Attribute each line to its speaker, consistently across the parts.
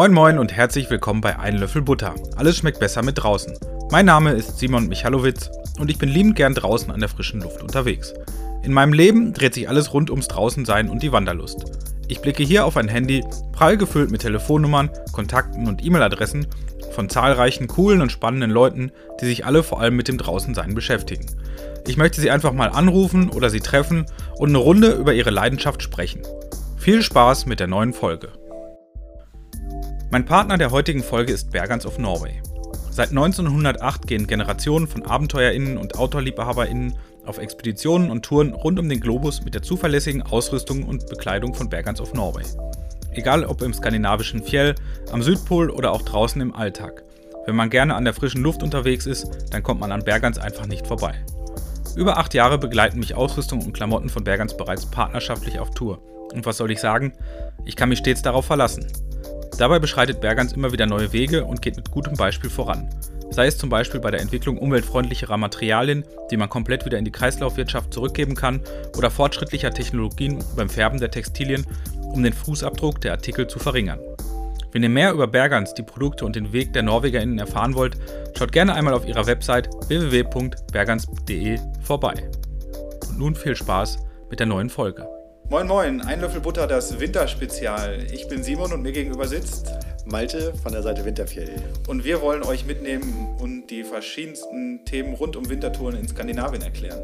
Speaker 1: Moin Moin und herzlich willkommen bei Ein Löffel Butter. Alles schmeckt besser mit draußen. Mein Name ist Simon Michalowitz und ich bin liebend gern draußen an der frischen Luft unterwegs. In meinem Leben dreht sich alles rund ums Draußensein und die Wanderlust. Ich blicke hier auf ein Handy, prall gefüllt mit Telefonnummern, Kontakten und E-Mail-Adressen von zahlreichen coolen und spannenden Leuten, die sich alle vor allem mit dem Draußensein beschäftigen. Ich möchte sie einfach mal anrufen oder sie treffen und eine Runde über ihre Leidenschaft sprechen. Viel Spaß mit der neuen Folge. Mein Partner der heutigen Folge ist Bergans of Norway. Seit 1908 gehen Generationen von AbenteuerInnen und OutdoorliebhaberInnen auf Expeditionen und Touren rund um den Globus mit der zuverlässigen Ausrüstung und Bekleidung von Bergans of Norway. Egal ob im skandinavischen Fjell, am Südpol oder auch draußen im Alltag. Wenn man gerne an der frischen Luft unterwegs ist, dann kommt man an Bergans einfach nicht vorbei. Über acht Jahre begleiten mich Ausrüstung und Klamotten von Bergans bereits partnerschaftlich auf Tour. Und was soll ich sagen? Ich kann mich stets darauf verlassen. Dabei beschreitet Bergans immer wieder neue Wege und geht mit gutem Beispiel voran. Sei es zum Beispiel bei der Entwicklung umweltfreundlicherer Materialien, die man komplett wieder in die Kreislaufwirtschaft zurückgeben kann, oder fortschrittlicher Technologien beim Färben der Textilien, um den Fußabdruck der Artikel zu verringern. Wenn ihr mehr über Bergans, die Produkte und den Weg der NorwegerInnen erfahren wollt, schaut gerne einmal auf ihrer Website www.bergans.de vorbei. Und nun viel Spaß mit der neuen Folge. Moin Moin, ein Löffel Butter, das Winterspezial. Ich bin Simon und mir gegenüber sitzt
Speaker 2: Malte von der Seite Winterfjell.
Speaker 1: Und wir wollen euch mitnehmen und die verschiedensten Themen rund um Wintertouren in Skandinavien erklären.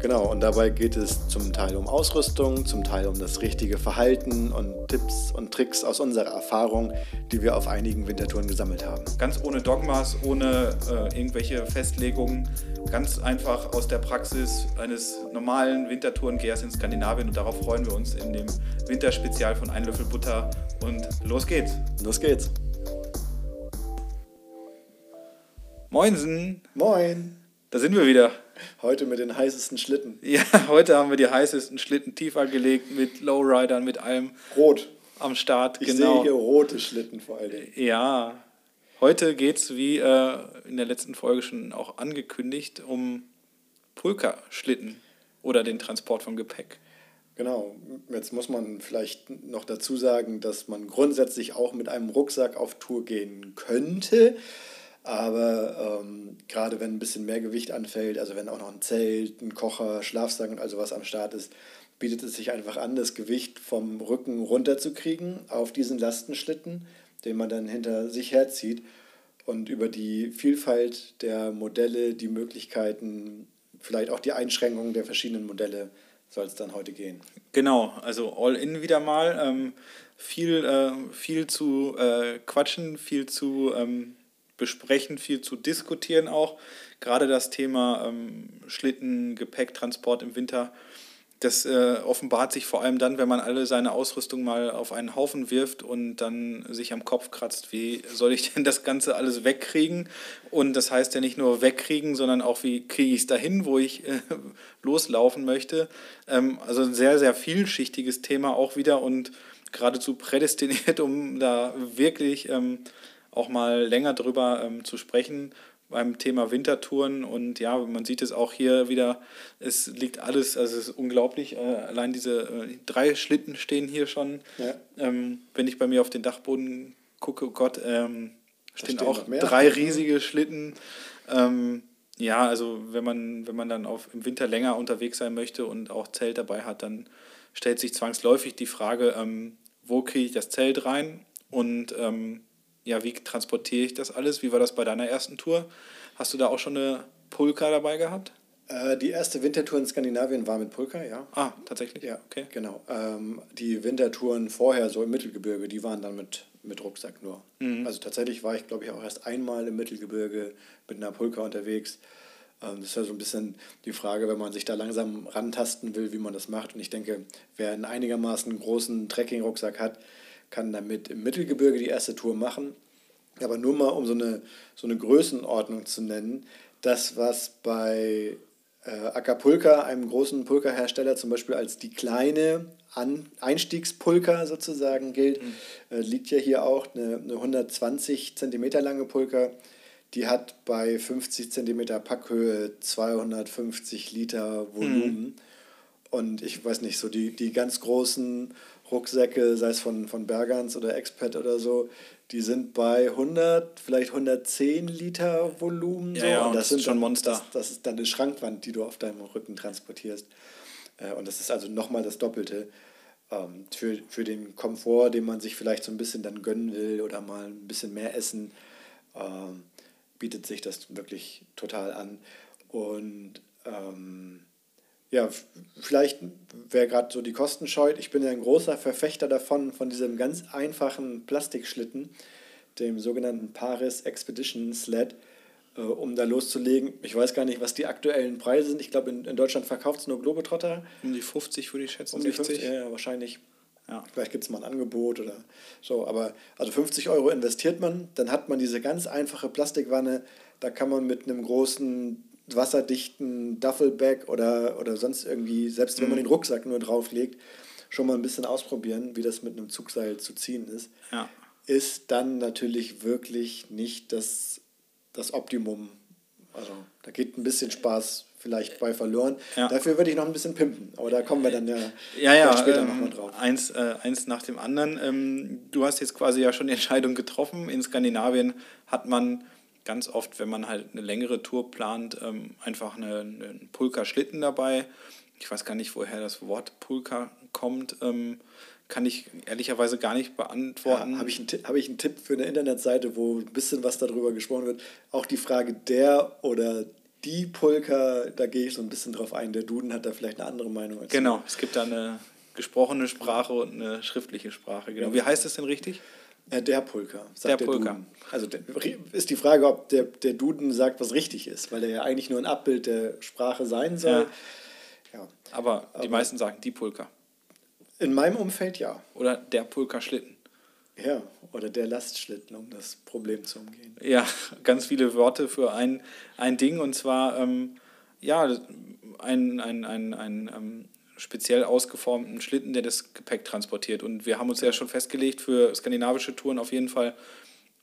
Speaker 2: Genau, und dabei geht es zum Teil um Ausrüstung, zum Teil um das richtige Verhalten und Tipps und Tricks aus unserer Erfahrung, die wir auf einigen Wintertouren gesammelt haben.
Speaker 1: Ganz ohne Dogmas, ohne äh, irgendwelche Festlegungen, ganz einfach aus der Praxis eines normalen Wintertourengehers in Skandinavien und darauf freuen wir uns in dem Winterspezial von Ein Löffel Butter und los geht's.
Speaker 2: Los geht's.
Speaker 1: Moinsen.
Speaker 2: Moin.
Speaker 1: Da sind wir wieder.
Speaker 2: Heute mit den heißesten Schlitten.
Speaker 1: Ja, heute haben wir die heißesten Schlitten tiefer gelegt mit Lowridern, mit allem.
Speaker 2: Rot.
Speaker 1: Am Start,
Speaker 2: ich genau. sehe hier rote Schlitten vor allem.
Speaker 1: Ja. Heute geht es, wie äh, in der letzten Folge schon auch angekündigt, um Pulka-Schlitten oder den Transport von Gepäck.
Speaker 2: Genau, jetzt muss man vielleicht noch dazu sagen, dass man grundsätzlich auch mit einem Rucksack auf Tour gehen könnte. Aber ähm, gerade wenn ein bisschen mehr Gewicht anfällt, also wenn auch noch ein Zelt, ein Kocher, Schlafsack und also was am Start ist, bietet es sich einfach an, das Gewicht vom Rücken runterzukriegen auf diesen Lastenschlitten, den man dann hinter sich herzieht und über die Vielfalt der Modelle, die Möglichkeiten, vielleicht auch die Einschränkungen der verschiedenen Modelle soll es dann heute gehen.
Speaker 1: Genau, also all in wieder mal. Ähm, viel, äh, viel zu äh, quatschen, viel zu ähm, besprechen, viel zu diskutieren auch. Gerade das Thema ähm, Schlitten, Gepäcktransport im Winter, das äh, offenbart sich vor allem dann, wenn man alle seine Ausrüstung mal auf einen Haufen wirft und dann sich am Kopf kratzt, wie soll ich denn das Ganze alles wegkriegen? Und das heißt ja nicht nur wegkriegen, sondern auch, wie kriege ich es dahin, wo ich äh, loslaufen möchte. Ähm, also ein sehr, sehr vielschichtiges Thema auch wieder und geradezu prädestiniert, um da wirklich... Ähm, auch mal länger drüber ähm, zu sprechen beim Thema Wintertouren. Und ja, man sieht es auch hier wieder, es liegt alles, also es ist unglaublich. Äh, allein diese äh, drei Schlitten stehen hier schon. Ja. Ähm, wenn ich bei mir auf den Dachboden gucke, oh Gott, ähm, stehen, stehen, auch drei riesige Schlitten. Ähm, ja, also wenn man, wenn man dann auf, im Winter länger unterwegs sein möchte und auch Zelt dabei hat, dann stellt sich zwangsläufig die Frage, ähm, wo kriege ich das Zelt rein und ähm, ja, wie transportiere ich das alles? Wie war das bei deiner ersten Tour? Hast du da auch schon eine Pulka dabei gehabt?
Speaker 2: Äh, die erste Wintertour in Skandinavien war mit Pulka, ja.
Speaker 1: Ah, tatsächlich?
Speaker 2: Ja, okay. Genau. Ähm, die Wintertouren vorher, so im Mittelgebirge, die waren dann mit, mit Rucksack nur. Mhm. Also tatsächlich war ich, glaube ich, auch erst einmal im Mittelgebirge mit einer Pulka unterwegs. Ähm, das ist ja so ein bisschen die Frage, wenn man sich da langsam rantasten will, wie man das macht. Und ich denke, wer einen einigermaßen großen Trekking-Rucksack hat, kann damit im Mittelgebirge die erste Tour machen. Aber nur mal, um so eine, so eine Größenordnung zu nennen, das, was bei äh, Acapulca, einem großen Pulka-Hersteller, zum Beispiel als die kleine An Einstiegspulka sozusagen gilt, mhm. äh, liegt ja hier auch eine, eine 120 cm lange Pulka. Die hat bei 50 cm Packhöhe 250 Liter Volumen. Mhm. Und ich weiß nicht, so die, die ganz großen Rucksäcke, sei es von, von Bergans oder Expat oder so, die sind bei 100, vielleicht 110 Liter Volumen.
Speaker 1: Ja,
Speaker 2: so.
Speaker 1: ja,
Speaker 2: und das,
Speaker 1: das
Speaker 2: sind
Speaker 1: ist schon Monster.
Speaker 2: Das, das ist dann eine Schrankwand, die du auf deinem Rücken transportierst. Äh, Und das ist also nochmal das Doppelte. Ähm, Für, für den Komfort, den man sich vielleicht so ein bisschen dann gönnen will oder mal ein bisschen mehr essen, ähm, bietet sich das wirklich total an. Und ähm, ja, vielleicht, wer gerade so die Kosten scheut, ich bin ja ein großer Verfechter davon, von diesem ganz einfachen Plastikschlitten, dem sogenannten Paris Expedition Sled, äh, um da loszulegen. Ich weiß gar nicht, was die aktuellen Preise sind. Ich glaube, in, in Deutschland verkauft es nur Globetrotter.
Speaker 1: Um die 50 würde ich schätzen,
Speaker 2: Um die
Speaker 1: 60.
Speaker 2: 50, ja, ja, wahrscheinlich.
Speaker 1: Ja.
Speaker 2: Vielleicht gibt es mal ein Angebot oder so. Aber also 50 Euro investiert man, dann hat man diese ganz einfache Plastikwanne. Da kann man mit einem großen wasserdichten Duffelbag oder, oder sonst irgendwie, selbst wenn man den Rucksack nur drauflegt, schon mal ein bisschen ausprobieren, wie das mit einem Zugseil zu ziehen ist.
Speaker 1: Ja.
Speaker 2: Ist dann natürlich wirklich nicht das, das Optimum. Also da geht ein bisschen Spaß vielleicht bei verloren.
Speaker 1: Ja.
Speaker 2: Dafür würde ich noch ein bisschen pimpen. Aber da kommen wir dann ja,
Speaker 1: Ja, ja,
Speaker 2: später
Speaker 1: ähm,
Speaker 2: nochmal drauf.
Speaker 1: Eins, äh, eins nach dem anderen. Ähm, du hast jetzt quasi ja schon die Entscheidung getroffen. In Skandinavien hat man ganz oft, wenn man halt eine längere Tour plant, ähm, einfach eine, einen Pulka-Schlitten dabei. Ich weiß gar nicht, woher das Wort Pulka kommt. Ähm, kann ich ehrlicherweise gar nicht beantworten.
Speaker 2: Ja, Habe ich, einen Tipp- habe ich einen Tipp für eine Internetseite, wo ein bisschen was darüber gesprochen wird. Auch die Frage der oder die Pulka, da gehe ich so ein bisschen drauf ein. Der Duden hat da vielleicht eine andere Meinung. Als
Speaker 1: Genau, es gibt da eine gesprochene Sprache und eine schriftliche Sprache. Genau. Wie heißt das denn richtig?
Speaker 2: Äh, der Pulka, sagt
Speaker 1: Der
Speaker 2: der,
Speaker 1: Pulka.
Speaker 2: Duden. Also ist die Frage, ob der, der Duden sagt, was richtig ist, weil er ja eigentlich nur ein Abbild der Sprache sein soll. Ja.
Speaker 1: Aber die meisten sagen die Pulka.
Speaker 2: In meinem Umfeld ja.
Speaker 1: Oder der Pulka-Schlitten.
Speaker 2: Ja, oder der Lastschlitten, um das Problem zu umgehen.
Speaker 1: Ja, ganz viele Worte für ein, ein Ding und zwar ähm, ja, ein, ein, ein, ein ähm, speziell ausgeformten Schlitten, der das Gepäck transportiert. Und wir haben uns ja schon festgelegt für skandinavische Touren auf jeden Fall,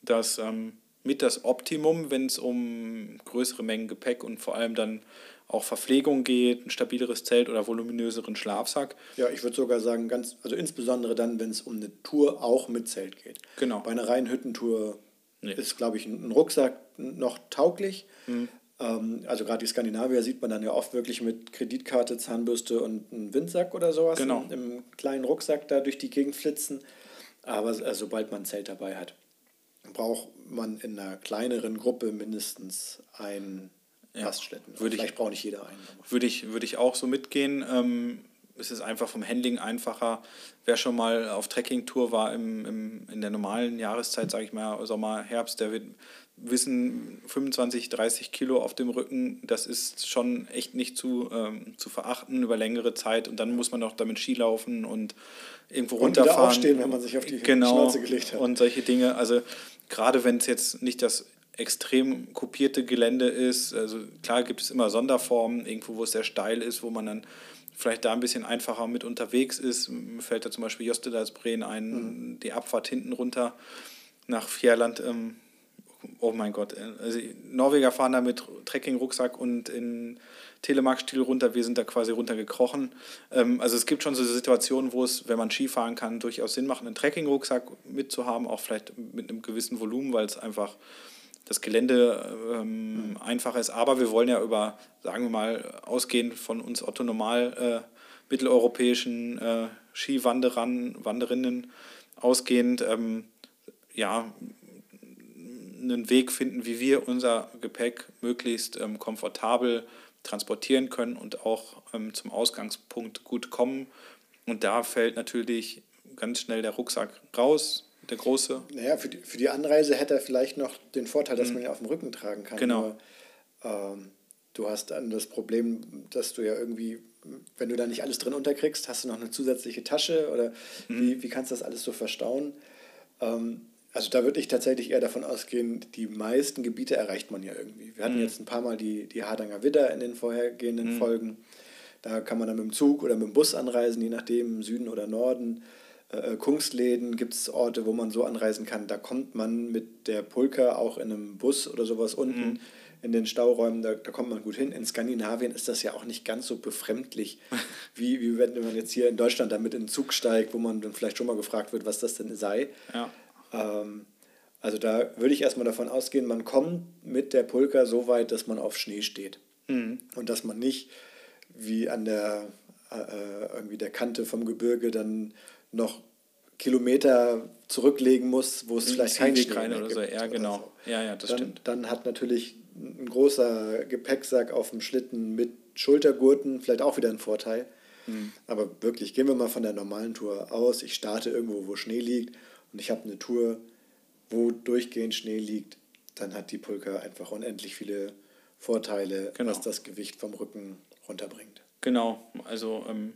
Speaker 1: dass ähm, mit das Optimum, wenn es um größere Mengen Gepäck und vor allem dann auch Verpflegung geht, ein stabileres Zelt oder voluminöseren Schlafsack.
Speaker 2: Ja, ich würde sogar sagen, ganz, also insbesondere dann, wenn es um eine Tour auch mit Zelt geht.
Speaker 1: Genau.
Speaker 2: Bei einer reinen Hüttentour
Speaker 1: Nee.
Speaker 2: ist, glaube ich, ein Rucksack noch tauglich. Ähm, also gerade die Skandinavier sieht man dann ja oft wirklich mit Kreditkarte, Zahnbürste und einem Windsack oder sowas
Speaker 1: Genau.
Speaker 2: im, kleinen Rucksack da durch die Gegend flitzen. Aber äh, sobald man ein Zelt dabei hat, braucht man in einer kleineren Gruppe mindestens einen
Speaker 1: Ja,
Speaker 2: Lastschlitten.
Speaker 1: würde ich-
Speaker 2: Vielleicht braucht nicht jeder einen.
Speaker 1: Würde ich, würde ich auch so mitgehen. Ähm, es ist einfach vom Handling einfacher. Wer schon mal auf Trekkingtour war im, im, in der normalen Jahreszeit, sage ich mal, Sommer, Herbst, der wird wissen, 25, 30 Kilo auf dem Rücken, das ist schon echt nicht zu, ähm, zu verachten über längere Zeit. Und dann muss man noch damit Ski laufen und irgendwo
Speaker 2: Und wieder
Speaker 1: runterfahren.
Speaker 2: aufstehen, wenn man sich auf die
Speaker 1: genau,
Speaker 2: Schnauze gelegt hat.
Speaker 1: Und solche Dinge. Also gerade wenn es jetzt nicht das extrem kopierte Gelände ist, also klar gibt es immer Sonderformen, irgendwo, wo es sehr steil ist, wo man dann vielleicht da ein bisschen einfacher mit unterwegs ist. Mir fällt da zum Beispiel Jostedalsbreen ein,
Speaker 2: Mhm.
Speaker 1: die Abfahrt hinten runter nach Fjärland. Ähm, oh mein Gott, äh, also Norweger fahren da mit Trekking-Rucksack und in Telemark-Stil runter. Wir sind da quasi runtergekrochen. Ähm, also es gibt schon so Situationen, wo es, wenn man Ski fahren kann, durchaus Sinn macht, einen Trekking-Rucksack mitzuhaben, auch vielleicht mit einem gewissen Volumen, weil es einfach das Gelände ähm, einfacher ist. Aber wir wollen ja über, sagen wir mal, ausgehend von uns Otto Normal äh, mitteleuropäischen äh, Skiwanderern, Wanderinnen ausgehend, ähm, ja, einen Weg finden, wie wir unser Gepäck möglichst ähm, komfortabel transportieren können und auch ähm, zum Ausgangspunkt gut kommen. Und da fällt natürlich ganz schnell der Rucksack raus, der große.
Speaker 2: Naja, für die, für die Anreise hätte er vielleicht noch den Vorteil, dass man ihn auf dem Rücken tragen kann.
Speaker 1: Mhm. Genau.
Speaker 2: Nur, ähm, du hast dann das Problem, dass du ja irgendwie, wenn du da nicht alles drin unterkriegst, hast du noch eine zusätzliche Tasche oder
Speaker 1: Mhm.
Speaker 2: wie, wie kannst du das alles so verstauen? Ähm, also da würde ich tatsächlich eher davon ausgehen, die meisten Gebiete erreicht man ja irgendwie. Wir hatten
Speaker 1: Mhm.
Speaker 2: jetzt ein paar Mal die, die Hardanger Widder in den vorhergehenden Folgen. Da kann man dann mit dem Zug oder mit dem Bus anreisen, je nachdem, im Süden oder Norden. äh, Kunstläden, gibt es Orte, wo man so anreisen kann. Da kommt man mit der Pulka auch in einem Bus oder sowas unten mhm. in den Stauräumen, da, da kommt man gut hin. In Skandinavien ist das ja auch nicht ganz so befremdlich, wie, wie wenn man jetzt hier in Deutschland damit in den Zug steigt, wo man dann vielleicht schon mal gefragt wird, was das denn sei. Ja. Ähm, also da würde ich erstmal davon ausgehen, man kommt mit der Pulka so weit, dass man auf Schnee steht. Mhm. Und dass man nicht wie an der, äh, äh irgendwie der Kante vom Gebirge dann noch Kilometer zurücklegen muss, wo es vielleicht kein Schnee mehr oder gibt. So. Ja, genau. So. Ja, ja, das dann, stimmt. Dann hat natürlich ein großer Gepäcksack auf dem Schlitten mit Schultergurten vielleicht auch wieder einen Vorteil. Mhm. Aber wirklich, gehen wir mal von der normalen Tour aus. Ich starte irgendwo, wo Schnee liegt und ich habe eine Tour, wo durchgehend Schnee liegt. Dann hat die Pulka einfach unendlich viele Vorteile, genau. was das Gewicht vom Rücken runterbringt.
Speaker 1: Genau, also ähm,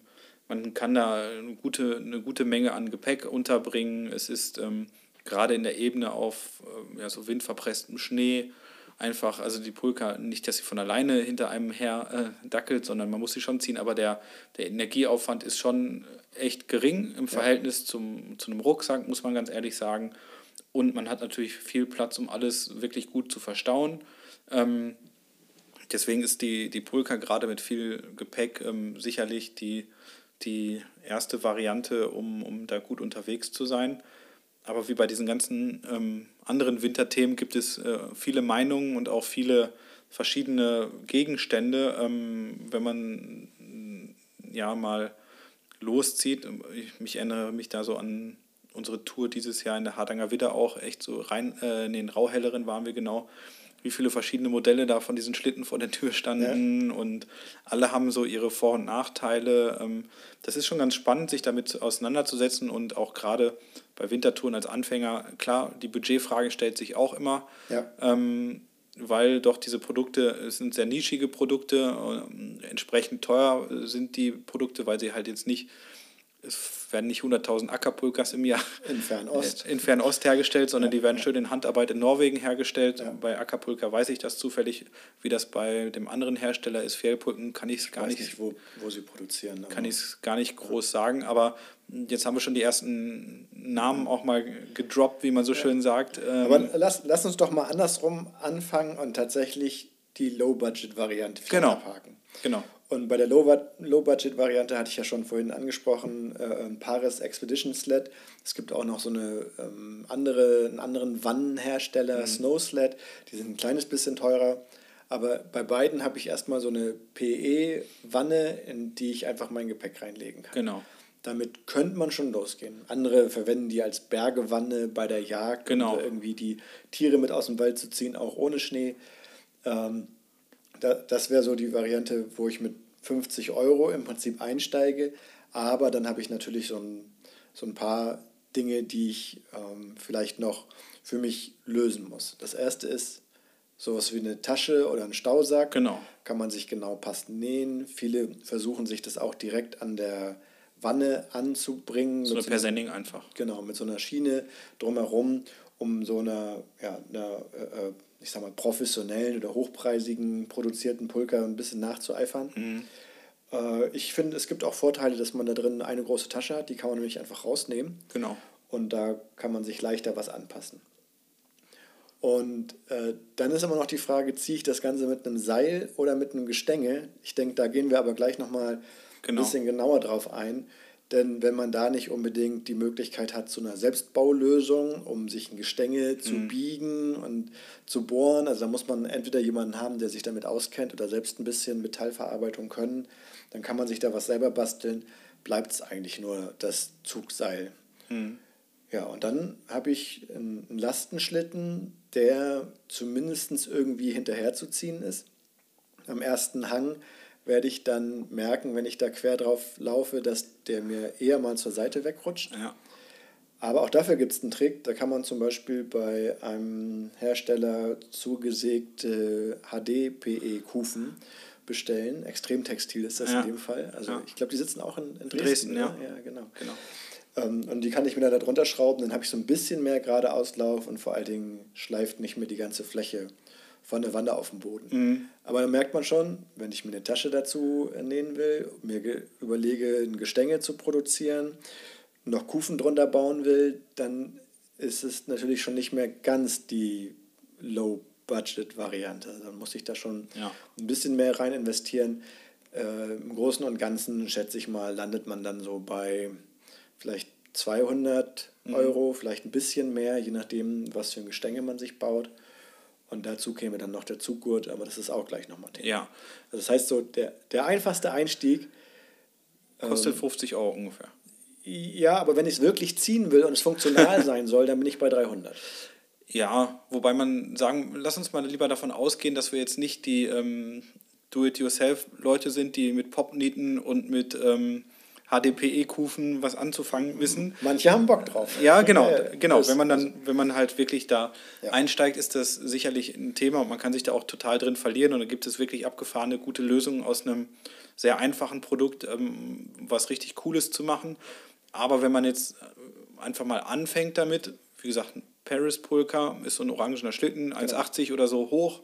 Speaker 1: man kann da eine gute, eine gute Menge an Gepäck unterbringen. Es ist ähm, gerade in der Ebene auf äh, ja, so windverpresstem Schnee einfach, also die Pulka, nicht, dass sie von alleine hinter einem her äh, dackelt, sondern man muss sie schon ziehen, aber der, der Energieaufwand ist schon echt gering im Verhältnis zum, zu einem Rucksack, muss man ganz ehrlich sagen. Und man hat natürlich viel Platz, um alles wirklich gut zu verstauen. Ähm, deswegen ist die, die Pulka gerade mit viel Gepäck ähm, sicherlich die die erste Variante, um, um da gut unterwegs zu sein. Aber wie bei diesen ganzen ähm, anderen Winterthemen gibt es äh, viele Meinungen und auch viele verschiedene Gegenstände. Ähm, wenn man ja mal loszieht, ich mich erinnere mich da so an unsere Tour dieses Jahr in der Hardanger Widder auch, echt so rein, äh, in den Rauhelleren waren wir genau wie viele verschiedene Modelle da von diesen Schlitten vor der Tür standen ja. und alle haben so ihre Vor- und Nachteile. Ähm, das ist schon ganz spannend, sich damit auseinanderzusetzen und auch gerade bei Wintertouren als Anfänger, klar, die Budgetfrage stellt sich auch immer. Ja. Ähm, weil doch diese Produkte es sind sehr nischige Produkte, äh, entsprechend teuer sind die Produkte, weil sie halt jetzt nicht es werden nicht 100.000 Ackerpulkas im Jahr in Fernost, in Fernost hergestellt, sondern ja, die werden ja. schön in Handarbeit in Norwegen hergestellt. Ja. Bei Ackerpulka weiß ich das zufällig, wie das bei dem anderen Hersteller ist. Fjellpulken kann ich es gar nicht, nicht
Speaker 2: wo, wo sie produzieren.
Speaker 1: Kann ich es gar nicht groß sagen, aber jetzt haben wir schon die ersten Namen auch mal gedroppt, wie man so schön sagt.
Speaker 2: Aber ähm, lass, lass uns doch mal andersrum anfangen und tatsächlich die Low-Budget-Variante
Speaker 1: genau. abhaken. Genau.
Speaker 2: Und bei der Low-Budget-Variante hatte ich ja schon vorhin angesprochen, äh, Paris Expedition Sled. Es gibt auch noch so eine ähm, andere, einen anderen Wannenhersteller, mhm. Snow Sled. Die sind ein kleines bisschen teurer. Aber bei beiden habe ich erstmal so eine PE-Wanne, in die ich einfach mein Gepäck reinlegen kann. Genau. Damit könnte man schon losgehen. Andere verwenden die als Bergewanne bei der Jagd, genau. um irgendwie die Tiere mit aus dem Wald zu ziehen, auch ohne Schnee. Ähm, da, das wäre so die Variante, wo ich mit 50 Euro im Prinzip einsteige. Aber dann habe ich natürlich so ein, so ein paar Dinge, die ich ähm, vielleicht noch für mich lösen muss. Das erste ist sowas wie eine Tasche oder ein Stausack. Genau. Kann man sich genau passend nähen. Viele versuchen sich das auch direkt an der Wanne anzubringen.
Speaker 1: So eine so Persenning einfach.
Speaker 2: Genau, mit so einer Schiene drumherum, um so einer, ja, einer äh, äh ich sag mal, professionellen oder hochpreisigen produzierten Pulker ein bisschen nachzueifern. Mhm. Äh, ich finde, es gibt auch Vorteile, dass man da drin eine große Tasche hat, die kann man nämlich einfach rausnehmen. Genau. Und da kann man sich leichter was anpassen. Und äh, dann ist immer noch die Frage, ziehe ich das Ganze mit einem Seil oder mit einem Gestänge? Ich denke, da gehen wir aber gleich nochmal genau. ein bisschen genauer drauf ein. Denn wenn man da nicht unbedingt die Möglichkeit hat zu einer Selbstbaulösung, um sich ein Gestänge zu mhm. biegen und zu bohren, also da muss man entweder jemanden haben, der sich damit auskennt oder selbst ein bisschen Metallverarbeitung können, dann kann man sich da was selber basteln, bleibt es eigentlich nur das Zugseil. Mhm. Ja, und dann habe ich einen Lastenschlitten, der zumindest irgendwie hinterherzuziehen ist. Am ersten Hang werde ich dann merken, wenn ich da quer drauf laufe, dass der mir eher mal zur Seite wegrutscht. Ja. Aber auch dafür gibt es einen Trick. Da kann man zum Beispiel bei einem Hersteller zugesägte HD-PE-Kufen bestellen. Extremtextil ist das ja. in dem Fall. Also ja. ich glaube, die sitzen auch in, in Dresden. Dresden ja. ja, genau. genau. Ähm, und die kann ich mir dann da drunter schrauben. Dann habe ich so ein bisschen mehr gerade Auslauf und vor allen Dingen schleift nicht mehr die ganze Fläche von der Wanne auf dem Boden. Mhm. Aber da merkt man schon, wenn ich mir eine Tasche dazu nähen will, mir überlege, ein Gestänge zu produzieren, noch Kufen drunter bauen will, dann ist es natürlich schon nicht mehr ganz die Low-Budget-Variante. Dann muss ich da schon ja. ein bisschen mehr rein investieren. Äh, Im Großen und Ganzen, schätze ich mal, landet man dann so bei vielleicht 200 mhm. Euro, vielleicht ein bisschen mehr, je nachdem, was für ein Gestänge man sich baut. Und dazu käme dann noch der Zuggurt, aber das ist auch gleich nochmal Thema. Ja. Also das heißt so, der, der einfachste Einstieg.
Speaker 1: Kostet ähm, 50 Euro ungefähr.
Speaker 2: Ja, aber wenn ich es wirklich ziehen will und es funktional sein soll, dann bin ich bei 300.
Speaker 1: Ja, wobei man sagen, lass uns mal lieber davon ausgehen, dass wir jetzt nicht die ähm, Do-it-yourself-Leute sind, die mit Popnieten und mit ähm, HDPE-Kufen was anzufangen wissen.
Speaker 2: Manche haben Bock drauf.
Speaker 1: Ja, genau, ja, genau. wenn man dann, wenn man halt wirklich da ja. einsteigt, ist das sicherlich ein Thema und man kann sich da auch total drin verlieren und da gibt es wirklich abgefahrene, gute Lösungen aus einem sehr einfachen Produkt, ähm, was richtig Cooles zu machen. Aber wenn man jetzt einfach mal anfängt damit, wie gesagt, Paris Pulka ist so ein orangener Schlitten, 1,80 genau. oder so hoch,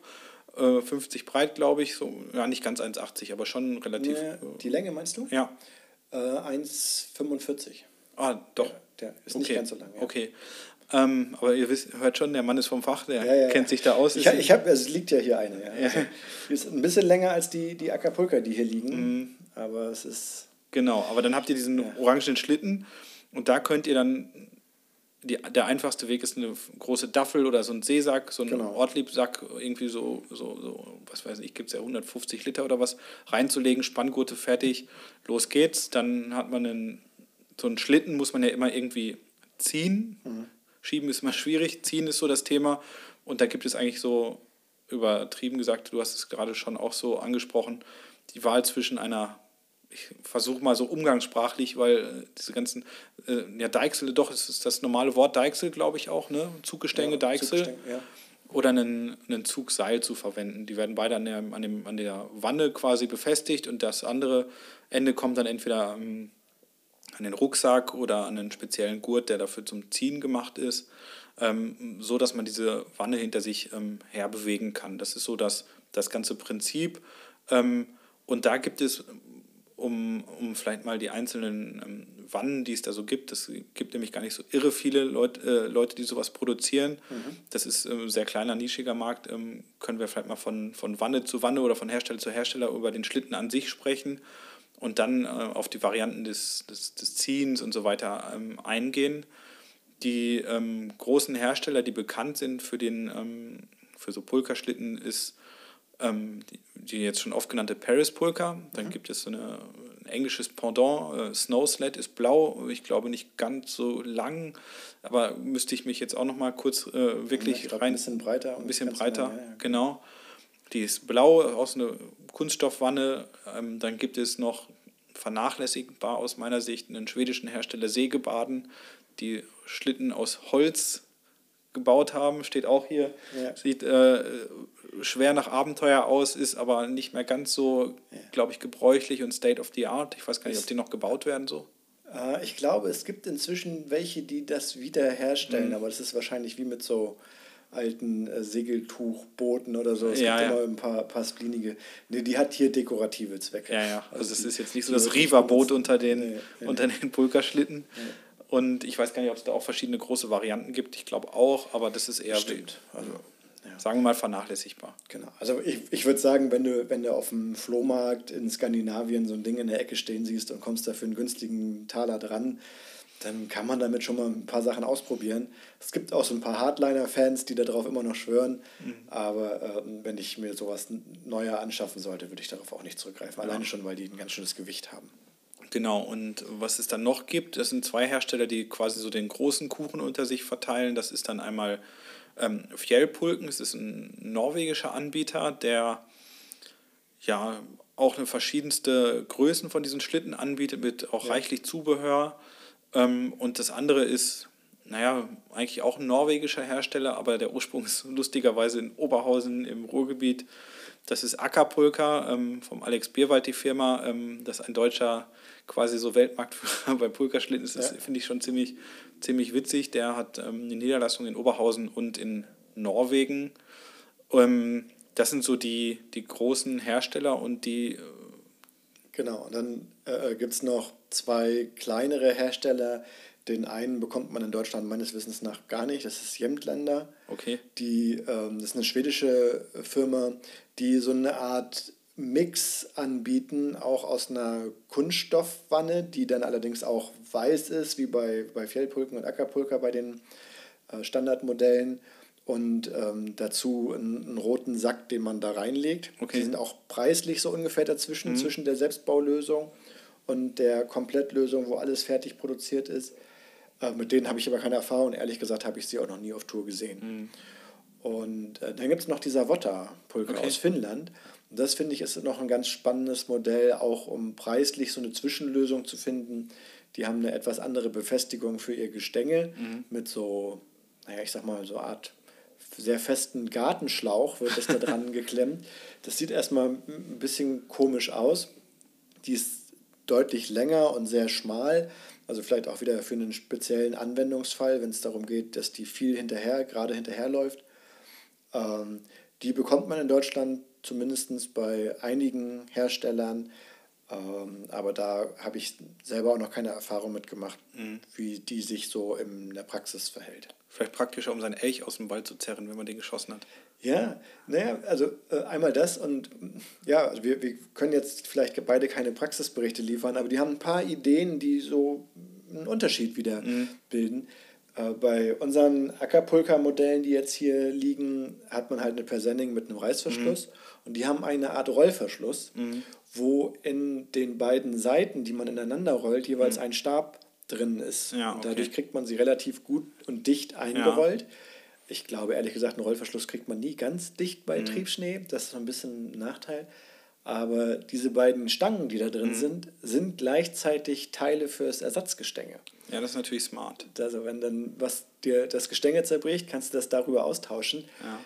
Speaker 1: 50 äh, breit, glaube ich, so, ja, nicht ganz 1,80, aber schon relativ.
Speaker 2: Nee, die Länge meinst du?
Speaker 1: Ja.
Speaker 2: Äh, 1,45.
Speaker 1: Ah, doch.
Speaker 2: Der, der ist okay. nicht ganz so lang.
Speaker 1: Ja. Okay. Ähm, aber ihr wisst, hört schon, der Mann ist vom Fach, der ja, ja, kennt sich da aus.
Speaker 2: Ich, ich habe, also es liegt ja hier eine. Also, die ist ein bisschen länger als die, die Acapulca, die hier liegen. Mhm. Aber es ist.
Speaker 1: Genau, aber dann habt ihr diesen orangenen Schlitten und da könnt ihr dann. Die, der einfachste Weg ist eine große Daffel oder so ein Seesack, so ein genau. Ortliebsack, irgendwie so, so, so, was weiß ich, gibt es ja 150 Liter oder was, reinzulegen, Spanngurte fertig, los geht's. Dann hat man einen, so einen Schlitten, muss man ja immer irgendwie ziehen. Mhm. Schieben ist immer schwierig, ziehen ist so das Thema. Und da gibt es eigentlich so, übertrieben gesagt, du hast es gerade schon auch so angesprochen, die Wahl zwischen einer, ich versuche mal so umgangssprachlich, weil äh, diese ganzen, äh, ja, Deichsel, doch, es ist das normale Wort Deichsel, glaube ich auch, ne? Zuggestänge, ja, Deichsel. Zuggestänge, ja oder einen, einen Zugseil zu verwenden. Die werden beide an der, an, dem, an der Wanne quasi befestigt und das andere Ende kommt dann entweder ähm, an den Rucksack oder an einen speziellen Gurt, der dafür zum Ziehen gemacht ist, ähm, so dass man diese Wanne hinter sich ähm, herbewegen kann. Das ist so das, das ganze Prinzip. Ähm, und da gibt es um, um vielleicht mal die einzelnen ähm, Wannen, die es da so gibt. Es gibt nämlich gar nicht so irre viele Leut, äh, Leute, die sowas produzieren. Mhm. Das ist ein äh, sehr kleiner, nischiger Markt. Ähm, können wir vielleicht mal von, von Wanne zu Wanne oder von Hersteller zu Hersteller über den Schlitten an sich sprechen und dann äh, auf die Varianten des, des, des Ziehens und so weiter ähm, eingehen. Die ähm, großen Hersteller, die bekannt sind für, den, ähm, für so Pulkerschlitten, ist ähm, die, jetzt schon oft genannte Paris Pulka. Dann mhm. gibt es so eine, ein englisches Pendant. Äh, Snow Sled ist blau. Ich glaube nicht ganz so lang, aber müsste ich mich jetzt auch noch mal kurz äh, wirklich
Speaker 2: ja, rein. Ein bisschen breiter.
Speaker 1: Ein bisschen breiter, lang, ja, ja. genau. Die ist blau aus einer Kunststoffwanne. Ähm, dann gibt es noch vernachlässigbar aus meiner Sicht einen schwedischen Hersteller Sägebaden, die Schlitten aus Holz gebaut haben, steht auch hier. Ja. Sieht äh, schwer nach Abenteuer aus, ist aber nicht mehr ganz so, ja. glaube ich, gebräuchlich und State of the Art. Ich weiß gar nicht, ob die noch gebaut werden so.
Speaker 2: Äh, ich glaube, es gibt inzwischen welche, die das wiederherstellen, mhm. aber das ist wahrscheinlich wie mit so alten äh, Segeltuchbooten oder so. Es ja, gibt ja. immer ein paar, paar splinige. Nee, die hat hier dekorative Zwecke.
Speaker 1: Ja, ja. Also, es ist jetzt nicht so das Riva-Boot unter den, nee, unter den Pulkerschlitten. Und ich weiß gar nicht, ob es da auch verschiedene große Varianten gibt. Ich glaube auch, aber das ist eher,
Speaker 2: Stimmt. Also,
Speaker 1: ja. sagen wir mal, vernachlässigbar.
Speaker 2: Genau. Also ich, ich würde sagen, wenn du, wenn du auf dem Flohmarkt in Skandinavien so ein Ding in der Ecke stehen siehst und kommst da für einen günstigen Taler dran, dann kann man damit schon mal ein paar Sachen ausprobieren. Es gibt auch so ein paar Hardliner-Fans, die darauf immer noch schwören. Mhm. Aber äh, wenn ich mir sowas neuer anschaffen sollte, würde ich darauf auch nicht zurückgreifen. Ja. Alleine schon, weil die ein ganz schönes Gewicht haben.
Speaker 1: Genau, und was es dann noch gibt, das sind zwei Hersteller, die quasi so den großen Kuchen unter sich verteilen. Das ist dann einmal ähm, Fjellpulken, das ist ein norwegischer Anbieter, der ja auch eine verschiedenste Größen von diesen Schlitten anbietet, mit auch ja. reichlich Zubehör. Ähm, und das andere ist, naja, eigentlich auch ein norwegischer Hersteller, aber der Ursprung ist lustigerweise in Oberhausen im Ruhrgebiet. Das ist Ackerpulka ähm, vom Alex Bierwald, die Firma. Ähm, das ist ein deutscher quasi so Weltmarktführer bei Pulkaschlitten. Das ja. finde ich schon ziemlich, ziemlich witzig. Der hat ähm, eine Niederlassung in Oberhausen und in Norwegen. Ähm, das sind so die, die großen Hersteller und die. Äh,
Speaker 2: genau, und dann äh, gibt es noch zwei kleinere Hersteller, Den einen bekommt man in Deutschland meines Wissens nach gar nicht. Das ist Jämtländer. Okay. Die, ähm, das ist eine schwedische Firma, die so eine Art Mix anbieten, auch aus einer Kunststoffwanne, die dann allerdings auch weiß ist, wie bei, bei Fjellpulken und Ackerpulker bei den äh, Standardmodellen. Und ähm, dazu einen, einen, roten Sack, den man da reinlegt. Okay. Die sind auch preislich so ungefähr dazwischen, mhm. zwischen der Selbstbaulösung und der Komplettlösung, wo alles fertig produziert ist. Äh, mit denen habe ich aber keine Erfahrung. Ehrlich gesagt habe ich sie auch noch nie auf Tour gesehen. Mhm. Und äh, dann gibt es noch die Savotta-Pulker okay. aus Finnland. Und das finde ich ist noch ein ganz spannendes Modell, auch um preislich so eine Zwischenlösung zu finden. Die haben eine etwas andere Befestigung für ihr Gestänge mhm. mit so, naja, ich sag mal, so eine Art sehr festen Gartenschlauch wird das da dran geklemmt. Das sieht erstmal ein bisschen komisch aus. Die ist deutlich länger und sehr schmal. Also vielleicht auch wieder für einen speziellen Anwendungsfall, wenn es darum geht, dass die viel hinterher, gerade hinterherläuft. Ähm, die bekommt man in Deutschland zumindest bei einigen Herstellern. Ähm, aber da habe ich selber auch noch keine Erfahrung mitgemacht, mhm. wie die sich so in der Praxis verhält.
Speaker 1: Vielleicht praktischer, um seinen Elch aus dem Wald zu zerren, wenn man den geschossen hat.
Speaker 2: Ja, naja, also äh, einmal das und ja, also wir, wir können jetzt vielleicht beide keine Praxisberichte liefern, aber die haben ein paar Ideen, die so einen Unterschied wieder mhm. bilden. Äh, bei unseren Ackerpulka-Modellen, die jetzt hier liegen, hat man halt eine Persenning mit einem Reißverschluss. Mhm. Und die haben eine Art Rollverschluss, mhm. wo in den beiden Seiten, die man ineinander rollt, jeweils mhm. ein Stab drin ist. Ja, okay. Dadurch kriegt man sie relativ gut und dicht eingerollt. Ja. Ich glaube, ehrlich gesagt, einen Rollverschluss kriegt man nie ganz dicht bei mhm. Triebschnee. Das ist ein bisschen ein Nachteil. Aber diese beiden Stangen, die da drin mhm. sind, sind gleichzeitig Teile fürs Ersatzgestänge.
Speaker 1: Ja, das ist natürlich smart.
Speaker 2: Also wenn dann was dir das Gestänge zerbricht, kannst du das darüber austauschen. Ja.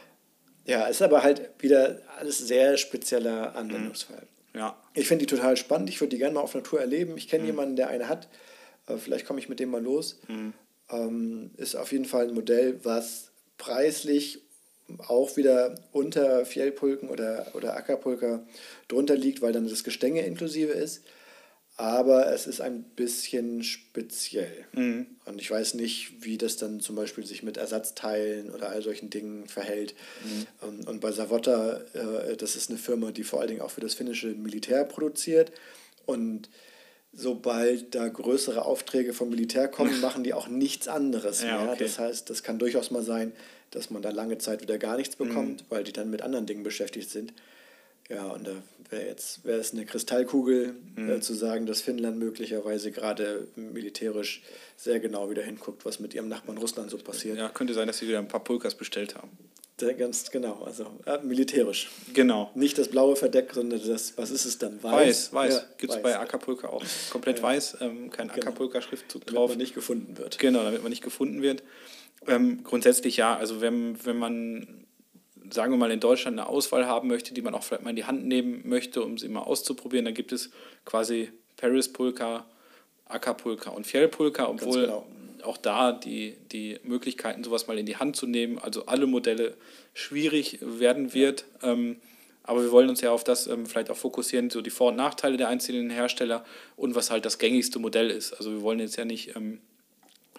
Speaker 2: Ja, ist aber halt wieder alles sehr spezieller Anwendungsfall. Mhm. Ja. Ich finde die total spannend. Ich würde die gerne mal auf Natur erleben. Ich kenne mhm. jemanden, der eine hat. Vielleicht komme ich mit dem mal los. Mhm. Ähm, ist auf jeden Fall ein Modell, was preislich auch wieder unter Fjellpulken oder, oder Ackerpulker drunter liegt, weil dann das Gestänge inklusive ist aber es ist ein bisschen speziell. Mhm. Und ich weiß nicht, wie das dann zum Beispiel sich mit Ersatzteilen oder all solchen Dingen verhält. Mhm. Und bei Savotta, äh, das ist eine Firma, die vor allen Dingen auch für das finnische Militär produziert. Und sobald da größere Aufträge vom Militär kommen, machen die auch nichts anderes ja, mehr. Okay. Das heißt, das kann durchaus mal sein, dass man da lange Zeit wieder gar nichts bekommt, mhm. weil die dann mit anderen Dingen beschäftigt sind. Ja, und da wäre jetzt wäre es eine Kristallkugel mhm. äh, zu sagen, dass Finnland möglicherweise gerade militärisch sehr genau wieder hinguckt, was mit ihrem Nachbarn Russland so passiert.
Speaker 1: Ja, könnte sein, dass sie wieder ein paar Pulkas bestellt haben.
Speaker 2: Der, ganz genau, also ja, militärisch. Genau. Nicht das blaue Verdeck, sondern das, was ist es dann?
Speaker 1: Weiß. Weiß, weiß. Ja, Gibt es bei Acapulca auch. Komplett ja. weiß, ähm, kein genau. Acapulca-Schriftzug
Speaker 2: drauf. Damit man nicht gefunden wird.
Speaker 1: Genau, damit man nicht gefunden wird. Ähm, grundsätzlich ja, also wenn, wenn man sagen wir mal, in Deutschland eine Auswahl haben möchte, die man auch vielleicht mal in die Hand nehmen möchte, um sie mal auszuprobieren, dann gibt es quasi Paris Pulka, Acapulca und Fjellpulka, obwohl genau. auch da die, die Möglichkeiten, sowas mal in die Hand zu nehmen, also alle Modelle schwierig werden wird. Ja. Ähm, aber wir wollen uns ja auf das ähm, vielleicht auch fokussieren, so die Vor- und Nachteile der einzelnen Hersteller und was halt das gängigste Modell ist. Also wir wollen jetzt ja nicht ähm,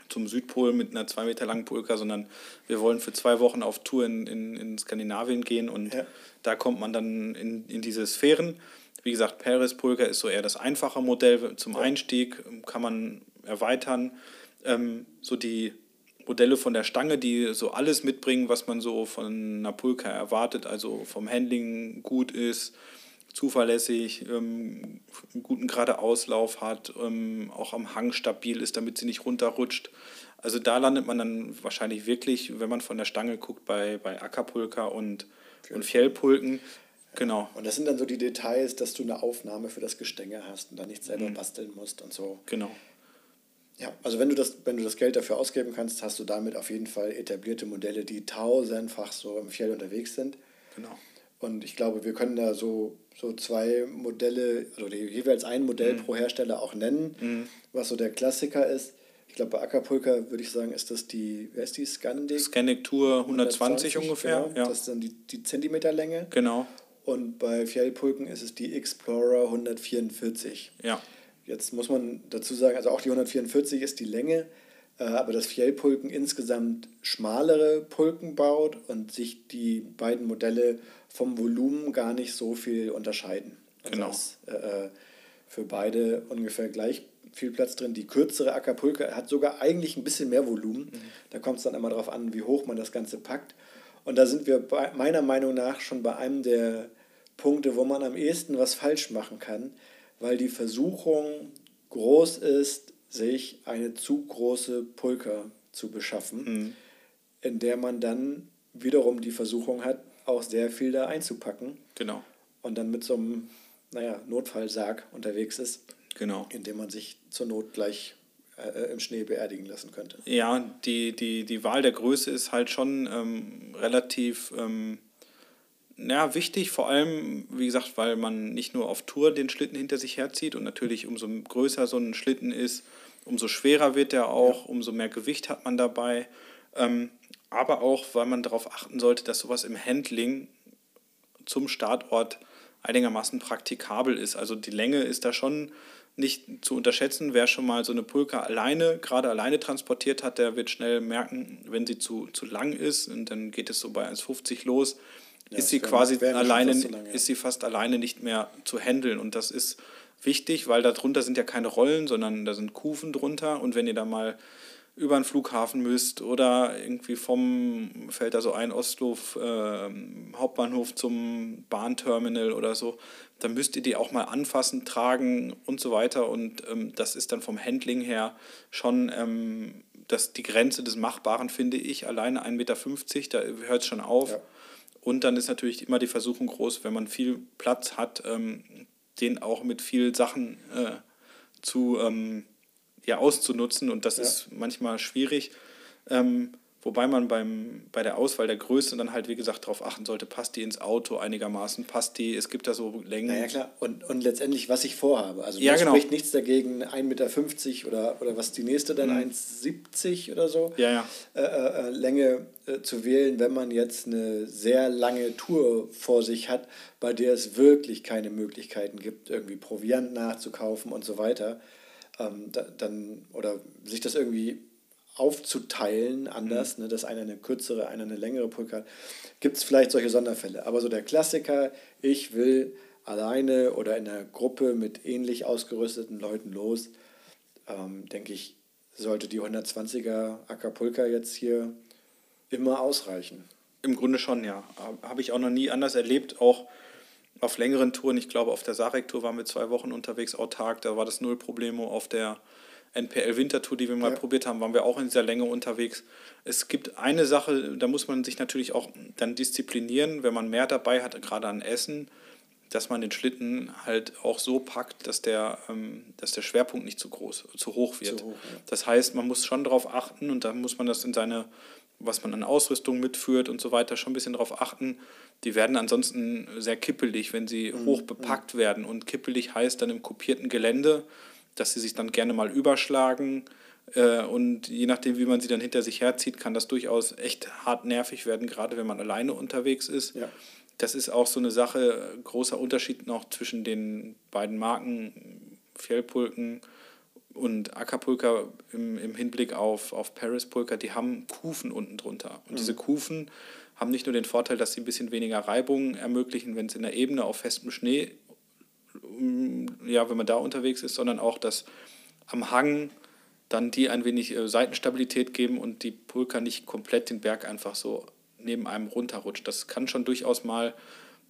Speaker 1: zum Südpol mit einer zwei Meter langen Pulka, sondern wir wollen für zwei Wochen auf Tour in, in, in Skandinavien gehen und ja. da kommt man dann in, in diese Sphären. Wie gesagt, Paris Pulka ist so eher das einfache Modell zum ja. Einstieg, kann man erweitern. Ähm, so die Modelle von der Stange, die so alles mitbringen, was man so von einer Pulka erwartet, also vom Handling gut ist, zuverlässig, ähm, einen guten Geradeauslauf hat, ähm, auch am Hang stabil ist, damit sie nicht runterrutscht. Also da landet man dann wahrscheinlich wirklich, wenn man von der Stange guckt, bei, bei Ackerpulka und, und Fjellpulken. Genau.
Speaker 2: Und das sind dann so die Details, dass du eine Aufnahme für das Gestänge hast und da nicht selber mhm. basteln musst und so. Genau. Ja, also wenn du, das, wenn du das Geld dafür ausgeben kannst, hast du damit auf jeden Fall etablierte Modelle, die tausendfach so im Fjell unterwegs sind. Genau. Und ich glaube, wir können da so, so zwei Modelle, also jeweils ein Modell mhm. pro Hersteller auch nennen, mhm. was so der Klassiker ist. Ich glaube, bei Acapulca würde ich sagen, ist das die, wer ist die Scandic?
Speaker 1: Scandic Tour 120, 120 ungefähr.
Speaker 2: Genau, ja. Das ist dann die, die Zentimeterlänge. Genau. Und bei Fjellpulken ist es die Explorer 144. Ja. Jetzt muss man dazu sagen, also auch die 144 ist die Länge, aber das Fjellpulken insgesamt schmalere Pulken baut und sich die beiden Modelle vom Volumen gar nicht so viel unterscheiden. Also genau. Ist, äh, für beide ungefähr gleich viel Platz drin. Die kürzere Acapulca hat sogar eigentlich ein bisschen mehr Volumen. Mhm. Da kommt es dann immer darauf an, wie hoch man das Ganze packt. Und da sind wir bei, meiner Meinung nach schon bei einem der Punkte, wo man am ehesten was falsch machen kann, weil die Versuchung groß ist, sich eine zu große Pulka zu beschaffen, mhm. in der man dann wiederum die Versuchung hat, auch sehr viel da einzupacken. Genau. Und dann mit so einem, naja, Notfallsarg unterwegs ist. Genau. In dem man sich zur Not gleich äh, im Schnee beerdigen lassen könnte.
Speaker 1: Ja, die, die, die Wahl der Größe ist halt schon ähm, relativ ähm, ja, wichtig, vor allem, wie gesagt, weil man nicht nur auf Tour den Schlitten hinter sich herzieht und natürlich umso größer so ein Schlitten ist, umso schwerer wird er auch, ja. umso mehr Gewicht hat man dabei. Ähm, aber auch, weil man darauf achten sollte, dass sowas im Handling zum Startort einigermaßen praktikabel ist. Also die Länge ist da schon nicht zu unterschätzen. Wer schon mal so eine Pulka alleine, gerade alleine transportiert hat, der wird schnell merken, wenn sie zu, zu lang ist und dann geht es so bei 1,50 los, ja, ist sie quasi alleine, so lang, ja. ist sie fast alleine nicht mehr zu handeln. Und das ist wichtig, weil darunter sind ja keine Rollen, sondern da sind Kufen drunter. Und wenn ihr da mal über einen Flughafen müsst oder irgendwie vom, fällt da so ein Oslo äh, Hauptbahnhof zum Bahnterminal oder so, dann müsst ihr die auch mal anfassen, tragen und so weiter. Und ähm, das ist dann vom Handling her schon ähm, das, die Grenze des Machbaren, finde ich. Alleine 1,50 Meter, da hört es schon auf. Ja. Und dann ist natürlich immer die Versuchung groß, wenn man viel Platz hat, ähm, den auch mit viel Sachen äh, zu ähm, ja, auszunutzen und das ja. ist manchmal schwierig. Ähm, wobei man beim, bei der Auswahl der Größe dann halt, wie gesagt, darauf achten sollte, passt die ins Auto einigermaßen, passt die, es gibt da so Längen.
Speaker 2: Naja, klar, und, und letztendlich, was ich vorhabe. Also, ja, genau. spricht nichts dagegen, 1,50 Meter oder, oder was die nächste dann, mhm. 1,70 oder so, ja, ja. Äh, äh, äh, Länge äh, zu wählen, wenn man jetzt eine sehr lange Tour vor sich hat, bei der es wirklich keine Möglichkeiten gibt, irgendwie Proviant nachzukaufen und so weiter ähm, da, dann oder sich das irgendwie aufzuteilen anders, mhm. ne, dass einer eine kürzere, einer eine längere Pulka hat, gibt es vielleicht solche Sonderfälle. Aber so der Klassiker, ich will alleine oder in einer Gruppe mit ähnlich ausgerüsteten Leuten los, ähm, denke ich, sollte die 120er Acapulca jetzt hier immer ausreichen.
Speaker 1: Im Grunde schon, ja. Habe ich auch noch nie anders erlebt. Auch auf längeren Touren, ich glaube auf der Sarek-Tour waren wir zwei Wochen unterwegs autark, da war das null Problemo. Auf der NPL-Wintertour, die wir mal ja. probiert haben, waren wir auch in dieser Länge unterwegs. Es gibt eine Sache, da muss man sich natürlich auch dann disziplinieren, wenn man mehr dabei hat, gerade an Essen, dass man den Schlitten halt auch so packt, dass der, ähm, dass der Schwerpunkt nicht zu groß, zu hoch wird. Zu hoch, ja. Das heißt, man muss schon darauf achten und da muss man das in seine was man an Ausrüstung mitführt und so weiter, schon ein bisschen darauf achten. Die werden ansonsten sehr kippelig, wenn sie mhm. hoch bepackt mhm. werden. Und kippelig heißt dann im kopierten Gelände, dass sie sich dann gerne mal überschlagen. Äh, und je nachdem, wie man sie dann hinter sich herzieht, kann das durchaus echt hart nervig werden, gerade wenn man alleine unterwegs ist. Ja. Das ist auch so eine Sache, großer Unterschied noch zwischen den beiden Marken, Fjellpulken und Acapulca im, im Hinblick auf, auf Paris Pulka, die haben Kufen unten drunter. Und mhm. diese Kufen haben nicht nur den Vorteil, dass sie ein bisschen weniger Reibung ermöglichen, wenn es in der Ebene auf festem Schnee, ja, wenn man da unterwegs ist, sondern auch, dass am Hang dann die ein wenig äh, Seitenstabilität geben und die Pulka nicht komplett den Berg einfach so neben einem runterrutscht. Das kann schon durchaus mal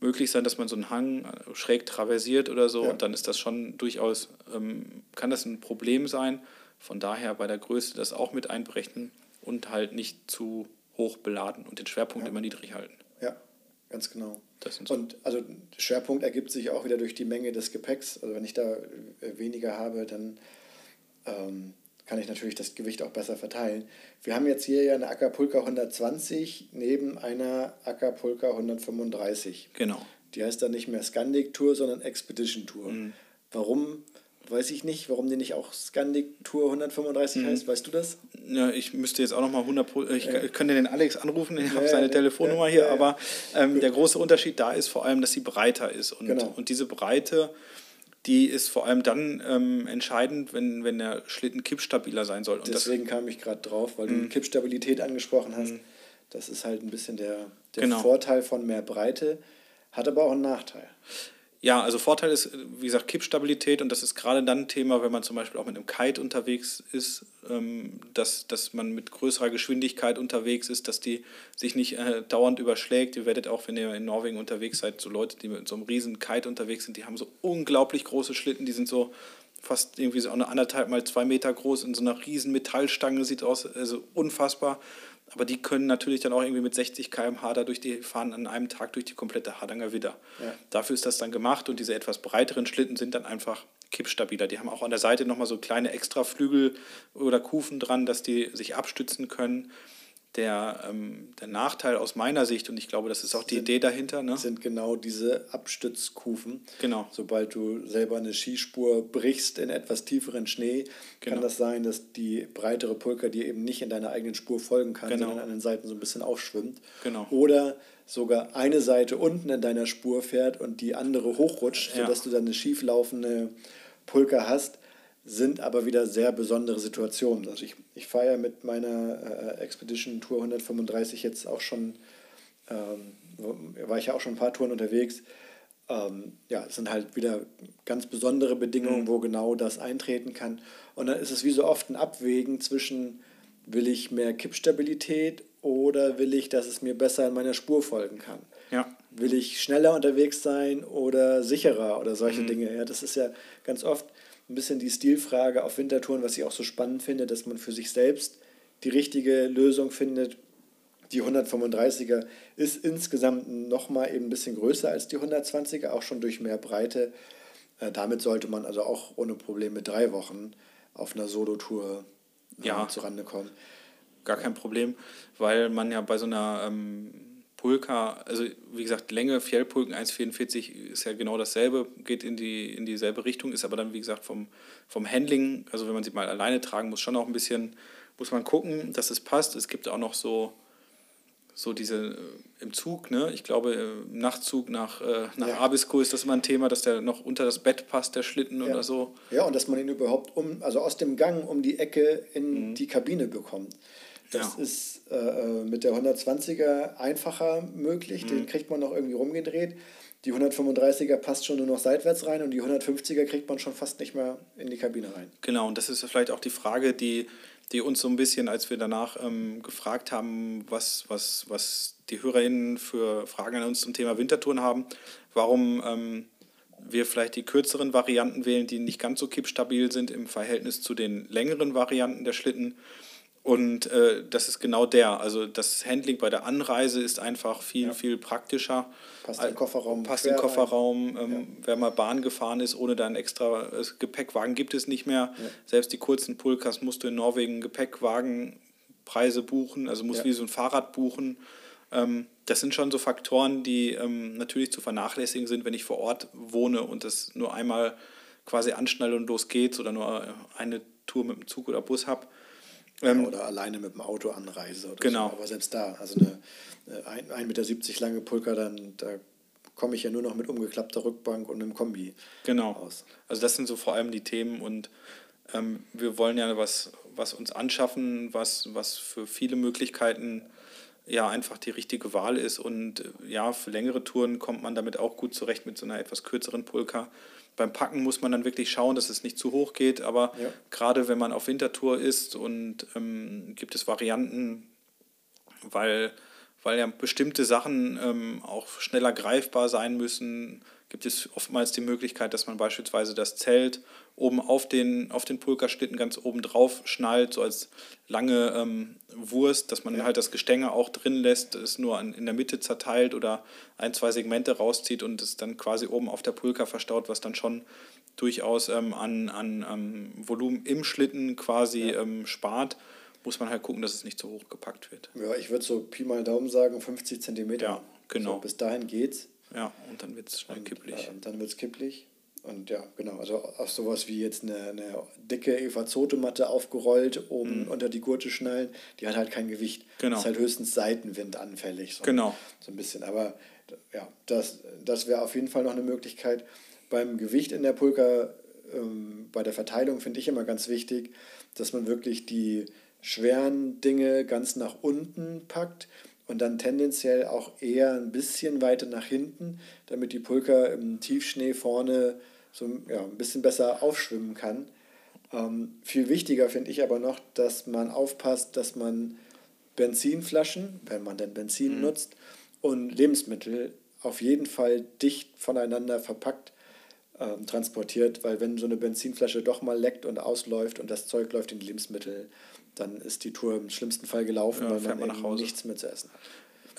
Speaker 1: möglich sein, dass man so einen Hang äh, schräg traversiert oder so. Ja. Und dann ist das schon durchaus, ähm, kann das ein Problem sein. Von daher bei der Größe das auch mit einberechnen und halt nicht zu hoch beladen und den Schwerpunkt ja. immer niedrig halten.
Speaker 2: Ganz genau. So. Und also Schwerpunkt ergibt sich auch wieder durch die Menge des Gepäcks. Also wenn ich da äh, weniger habe, dann ähm, kann ich natürlich das Gewicht auch besser verteilen. Wir haben jetzt hier ja eine Acapulca 120 neben einer Acapulca 135. Genau. Die heißt dann nicht mehr Scandic Tour, sondern Expedition Tour. Mhm. Warum? Weiß ich nicht, warum die nicht auch Scandic Tour 135 mhm. heißt. Weißt du das?
Speaker 1: Ja, ich müsste jetzt auch nochmal 100 Ich ja. könnte den Alex anrufen, ich ja, habe seine ja, Telefonnummer hier, aber ähm, der große Unterschied da ist vor allem, dass sie breiter ist. Und, genau. und diese Breite die ist vor allem dann ähm, entscheidend, wenn, wenn der Schlitten kippstabiler sein soll.
Speaker 2: Und Deswegen das, kam ich gerade drauf, weil du Kippstabilität angesprochen hast. Mhm. Das ist halt ein bisschen der, der genau. Vorteil von mehr Breite, hat aber auch einen Nachteil.
Speaker 1: Ja, also Vorteil ist, wie gesagt, Kippstabilität und das ist gerade dann ein Thema, wenn man zum Beispiel auch mit einem Kite unterwegs ist, ähm, dass, dass man mit größerer Geschwindigkeit unterwegs ist, dass die sich nicht äh, dauernd überschlägt. Ihr werdet auch, wenn ihr in Norwegen unterwegs seid, so Leute, die mit so einem riesen Kite unterwegs sind, die haben so unglaublich große Schlitten, die sind so fast irgendwie so eine anderthalb mal zwei Meter groß in so einer riesen Metallstange, sieht aus, also unfassbar. Aber die können natürlich dann auch irgendwie mit 60 km/h da durch die fahren an einem Tag durch die komplette Hardanger Widder. Ja. Dafür ist das dann gemacht und diese etwas breiteren Schlitten sind dann einfach kippstabiler. Die haben auch an der Seite nochmal so kleine Extraflügel oder Kufen dran, dass die sich abstützen können der, ähm, der Nachteil aus meiner Sicht, und ich glaube, das ist auch die sind, Idee dahinter. Ne?
Speaker 2: Sind genau diese Abstützkufen.
Speaker 1: Genau.
Speaker 2: Sobald du selber eine Skispur brichst in etwas tieferen Schnee, genau. kann das sein, dass die breitere Pulker dir eben nicht in deiner eigenen Spur folgen kann, genau. sondern an den Seiten so ein bisschen aufschwimmt.
Speaker 1: Genau.
Speaker 2: Oder sogar eine Seite unten in deiner Spur fährt und die andere hochrutscht, ja. sodass du dann eine schieflaufende Pulker hast sind aber wieder sehr besondere Situationen. Also ich, ich fahre ja mit meiner äh, Expedition Tour 135 jetzt auch schon, ähm, war ich ja auch schon ein paar Touren unterwegs. Ähm, ja, es sind halt wieder ganz besondere Bedingungen, mhm. wo genau das eintreten kann. Und dann ist es wie so oft ein Abwägen zwischen, will ich mehr Kippstabilität oder will ich, dass es mir besser in meiner Spur folgen kann?
Speaker 1: Ja.
Speaker 2: Will ich schneller unterwegs sein oder sicherer oder solche mhm. Dinge? Ja, das ist ja ganz oft ein bisschen die Stilfrage auf Wintertouren, was ich auch so spannend finde, dass man für sich selbst die richtige Lösung findet. Die 135er ist insgesamt nochmal eben ein bisschen größer als die 120er, auch schon durch mehr Breite. Äh, damit sollte man also auch ohne Probleme drei Wochen auf einer Solo-Tour
Speaker 1: äh, ja, zurande kommen. Gar kein Problem, weil man ja bei so einer ähm, Pulka, also wie gesagt, Länge, Fjellpulken 1,44 ist ja genau dasselbe, geht in, die, in dieselbe Richtung, ist aber dann, wie gesagt, vom, vom Handling, also wenn man sie mal alleine tragen muss, schon auch ein bisschen, muss man gucken, dass es passt. Es gibt auch noch so, so diese äh, im Zug, ne? ich glaube, im Nachtzug nach, äh, nach ja. Abisko ist das immer ein Thema, dass der noch unter das Bett passt, der Schlitten
Speaker 2: ja.
Speaker 1: oder so.
Speaker 2: Ja, und dass man ihn überhaupt um, also aus dem Gang um die Ecke in mhm. die Kabine bekommt. Das ja. ist äh, mit der 120er einfacher möglich, mhm. den kriegt man noch irgendwie rumgedreht. Die 135er passt schon nur noch seitwärts rein und die 150er kriegt man schon fast nicht mehr in die Kabine rein.
Speaker 1: Genau, und das ist vielleicht auch die Frage, die, die uns so ein bisschen, als wir danach ähm, gefragt haben, was, was, was die HörerInnen für Fragen an uns zum Thema Wintertouren haben, warum ähm, wir vielleicht die kürzeren Varianten wählen, die nicht ganz so kippstabil sind im Verhältnis zu den längeren Varianten der Schlitten. Und äh, das ist genau der. Also das Handling bei der Anreise ist einfach viel, ja. viel praktischer.
Speaker 2: Passt den Kofferraum.
Speaker 1: Passt den Kofferraum. Ähm, ja. Wer mal Bahn gefahren ist, ohne da einen extra äh, Gepäckwagen gibt es nicht mehr. Ja. Selbst die kurzen Pulkas musst du in Norwegen Gepäckwagenpreise buchen, also musst wie so ein Fahrrad buchen. Ähm, das sind schon so Faktoren, die ähm, natürlich zu vernachlässigen sind, wenn ich vor Ort wohne und das nur einmal quasi anschnelle und los geht's oder nur eine Tour mit dem Zug oder Bus habe.
Speaker 2: Ähm, oder alleine mit dem Auto anreise.
Speaker 1: genau.
Speaker 2: So. Aber selbst da, also eine 1,70 Meter lange Pulka, dann da komme ich ja nur noch mit umgeklappter Rückbank und einem Kombi
Speaker 1: genau. aus. Also das sind so vor allem die Themen und ähm, wir wollen ja was, was uns anschaffen, was, was für viele Möglichkeiten ja einfach die richtige Wahl ist. Und äh, ja, für längere Touren kommt man damit auch gut zurecht mit so einer etwas kürzeren Pulka. Beim Packen muss man dann wirklich schauen, dass es nicht zu hoch geht, aber ja. gerade wenn man auf Wintertour ist und ähm, gibt es Varianten, weil, weil ja bestimmte Sachen ähm, auch schneller greifbar sein müssen, gibt es oftmals die Möglichkeit, dass man beispielsweise das Zelt oben auf den, auf den Pulkerschlitten ganz oben drauf schnallt, so als lange ähm, Wurst, dass man ja. halt das Gestänge auch drin lässt, es nur an, in der Mitte zerteilt oder ein, zwei Segmente rauszieht und es dann quasi oben auf der Pulker verstaut, was dann schon durchaus ähm, an, an ähm, Volumen im Schlitten quasi ja. Ähm, spart. Muss man halt gucken, dass es nicht zu hoch gepackt wird.
Speaker 2: Ja, ich würde so Pi mal Daumen sagen, 50 Zentimeter.
Speaker 1: Ja, genau.
Speaker 2: So, bis dahin geht's.
Speaker 1: Ja, und dann wird es schnell kipplig.
Speaker 2: Äh, und dann wird es kipplig. Und ja, genau, also auch sowas wie jetzt eine, eine dicke Eva-Zote-Matte aufgerollt, oben mhm. unter die Gurte schnallen, die hat halt kein Gewicht.
Speaker 1: Genau.
Speaker 2: Ist halt höchstens Seitenwind anfällig. So,
Speaker 1: genau.
Speaker 2: So ein bisschen. Aber ja, das, das wäre auf jeden Fall noch eine Möglichkeit. beim Gewicht in der Pulka, ähm, bei der Verteilung finde ich immer ganz wichtig, dass man wirklich die schweren Dinge ganz nach unten packt und dann tendenziell auch eher ein bisschen weiter nach hinten, damit die Pulka im Tiefschnee vorne so ja, ein bisschen besser aufschwimmen kann. Ähm, viel wichtiger finde ich aber noch, dass man aufpasst, dass man Benzinflaschen, wenn man denn Benzin mhm. nutzt, und Lebensmittel auf jeden Fall dicht voneinander verpackt ähm, transportiert, weil wenn so eine Benzinflasche doch mal leckt und ausläuft und das Zeug läuft in die Lebensmittel, dann ist die Tour im schlimmsten Fall gelaufen, ja, weil man, man nichts mehr zu essen hat.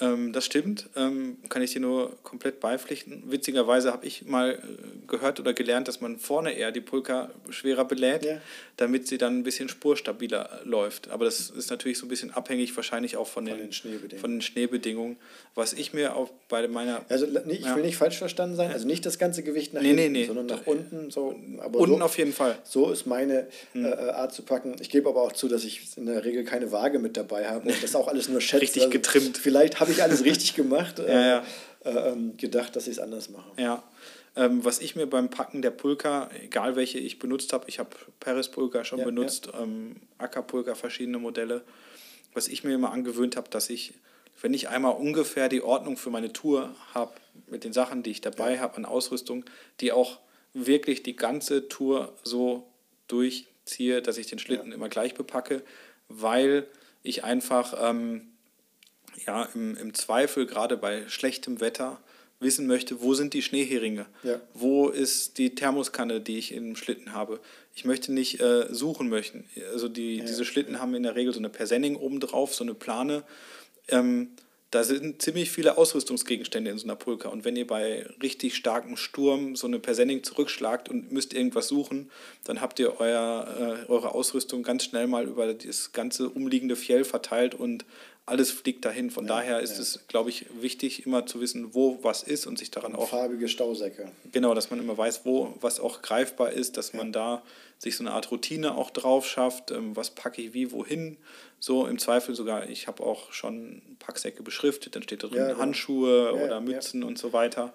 Speaker 1: Ähm, das stimmt, ähm, kann ich dir nur komplett beipflichten. Witzigerweise habe ich mal äh, gehört oder gelernt, dass man vorne eher die Pulka schwerer belädt, ja. damit sie dann ein bisschen spurstabiler läuft. Aber das ist natürlich so ein bisschen abhängig wahrscheinlich auch von, von den, den, Schneebedingungen. Von den Schneebedingungen. Was ich mir auch bei meiner...
Speaker 2: Also ich ja. will nicht falsch verstanden sein, also nicht das ganze Gewicht nach nee, hinten, nee, nee. sondern nach unten. So,
Speaker 1: aber unten so, auf jeden Fall.
Speaker 2: So ist meine hm. äh, Art zu packen. Ich gebe aber auch zu, dass ich in der Regel keine Waage mit dabei habe und das auch alles nur schätze.
Speaker 1: Richtig getrimmt.
Speaker 2: Also vielleicht habe habe ich alles richtig gemacht. ja, ja. Äh, äh, gedacht, dass ich es anders mache.
Speaker 1: Ja. Ähm, was ich mir beim Packen der Pulka, egal welche ich benutzt habe, ich habe Paris Pulka schon ja, benutzt, ja. Ähm, Ackerpulka, verschiedene Modelle, was ich mir immer angewöhnt habe, dass ich, wenn ich einmal ungefähr die Ordnung für meine Tour habe, mit den Sachen, die ich dabei ja. habe an Ausrüstung, die auch wirklich die ganze Tour so durchziehe, dass ich den Schlitten immer gleich bepacke, weil ich einfach ähm, ja, im, im Zweifel, gerade bei schlechtem Wetter, wissen möchte, wo sind die Schneeheringe? Ja. Wo ist die Thermoskanne, die ich im Schlitten habe? Ich möchte nicht äh, suchen möchten. Also die, ja. diese Schlitten haben in der Regel so eine Persenning oben drauf, so eine Plane. Ähm, da sind ziemlich viele Ausrüstungsgegenstände in so einer Pulka. Und wenn ihr bei richtig starkem Sturm so eine Persenning zurückschlagt und müsst irgendwas suchen, dann habt ihr euer, äh, eure Ausrüstung ganz schnell mal über das ganze umliegende Fjell verteilt und alles fliegt dahin. Von ja, daher ist ja. es, glaube ich, wichtig, immer zu wissen, wo was ist und sich daran und auch.
Speaker 2: Farbige Stausäcke.
Speaker 1: Genau, dass man immer weiß, wo was auch greifbar ist, dass ja. man da sich so eine Art Routine auch drauf schafft, ähm, was packe ich wie, wohin. So im Zweifel sogar, ich habe auch schon Packsäcke beschriftet, dann steht da drin Handschuhe oder Mützen und so weiter.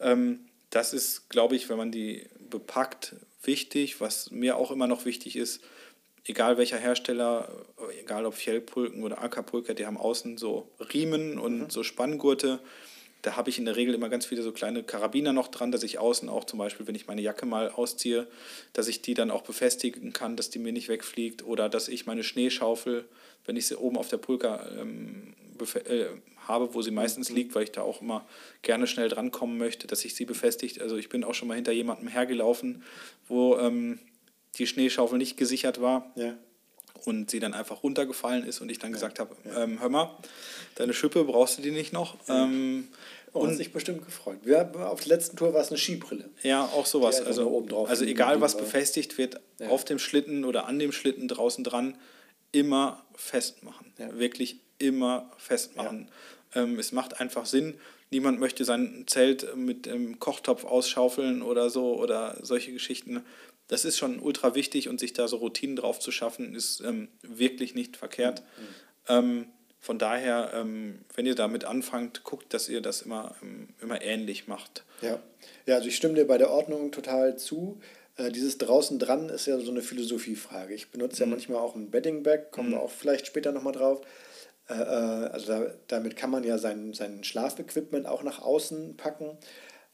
Speaker 1: Ähm, das ist, glaube ich, wenn man die bepackt, wichtig. Was mir auch immer noch wichtig ist, egal welcher Hersteller, egal ob Fjellpulken oder Ackerpulker, die haben außen so Riemen und mhm. so Spanngurte. Da habe ich in der Regel immer ganz viele so kleine Karabiner noch dran, dass ich außen auch zum Beispiel, wenn ich meine Jacke mal ausziehe, dass ich die dann auch befestigen kann, dass die mir nicht wegfliegt oder dass ich meine Schneeschaufel, wenn ich sie oben auf der Pulka ähm, äh, habe, wo sie meistens mhm. liegt, weil ich da auch immer gerne schnell drankommen möchte, dass ich sie befestigt. Also ich bin auch schon mal hinter jemandem hergelaufen, wo ähm, die Schneeschaufel nicht gesichert war. Ja. Und sie dann einfach runtergefallen ist und ich dann ja. gesagt habe, ähm, hör mal, deine Schippe brauchst du die nicht noch. Ähm,
Speaker 2: oh, und sich bestimmt gefreut. Wir, auf der letzten Tour war es eine Skibrille.
Speaker 1: Ja, auch sowas. Also, also egal was befestigt wird, ja. auf dem Schlitten oder an dem Schlitten draußen dran, immer festmachen. Ja. Wirklich immer festmachen. Ja. Ähm, es macht einfach Sinn. Niemand möchte sein Zelt mit dem Kochtopf ausschaufeln oder so oder solche Geschichten das ist schon ultra wichtig und sich da so Routinen drauf zu schaffen, ist ähm, wirklich nicht verkehrt. Mhm. Ähm, von daher, ähm, wenn ihr damit anfangt, guckt, dass ihr das immer, ähm, immer ähnlich macht.
Speaker 2: Ja. ja, also ich stimme dir bei der Ordnung total zu. Äh, dieses draußen dran ist ja so eine Philosophiefrage. Ich benutze mhm. ja manchmal auch ein Bedding-Bag, kommen wir mhm. auch vielleicht später nochmal drauf. Äh, äh, also da, damit kann man ja sein, sein Schlafequipment auch nach außen packen.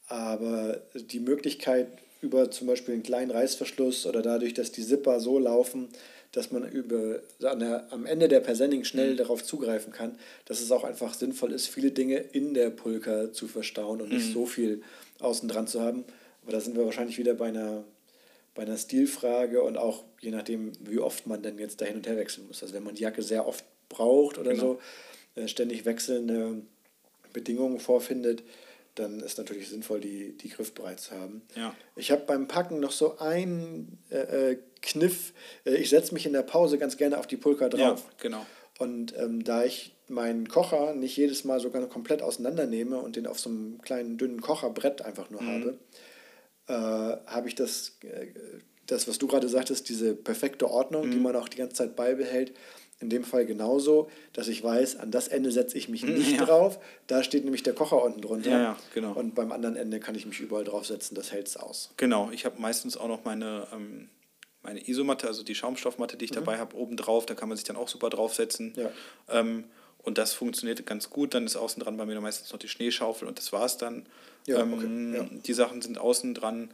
Speaker 2: Aber die Möglichkeit, über zum Beispiel einen kleinen Reißverschluss oder dadurch, dass die Zipper so laufen, dass man über, an der, am Ende der Persenning schnell mhm. darauf zugreifen kann, dass es auch einfach sinnvoll ist, viele Dinge in der Pulka zu verstauen und mhm. nicht so viel außen dran zu haben. Aber da sind wir wahrscheinlich wieder bei einer, bei einer Stilfrage und auch je nachdem, wie oft man denn jetzt da hin und her wechseln muss. Also wenn man die Jacke sehr oft braucht oder genau. so, äh, ständig wechselnde Bedingungen vorfindet, dann ist natürlich sinnvoll, die, die griffbereit zu haben. Ja. Ich habe beim Packen noch so einen äh, äh Kniff. Äh, ich setze mich in der Pause ganz gerne auf die Pulka drauf. Ja, genau. Und ähm, da ich meinen Kocher nicht jedes Mal sogar komplett auseinandernehme und den auf so einem kleinen, dünnen Kocherbrett einfach nur mhm. habe, äh, habe ich das, äh, das, was du gerade sagtest, diese perfekte Ordnung, mhm. die man auch die ganze Zeit beibehält, in dem Fall genauso, dass ich weiß, an das Ende setze ich mich nicht ja. drauf. Da steht nämlich der Kocher unten drunter. Ja, ja, genau. Und beim anderen Ende kann ich mich überall draufsetzen, das hält es aus.
Speaker 1: Genau, ich habe meistens auch noch meine, ähm, meine Isomatte, also die Schaumstoffmatte, die ich mhm. dabei habe, oben drauf. Da kann man sich dann auch super draufsetzen. Ja. Ähm, und das funktioniert ganz gut. Dann ist außen dran bei mir meistens noch die Schneeschaufel und das war es dann. Ja, ähm, okay. ja. Die Sachen sind außen dran.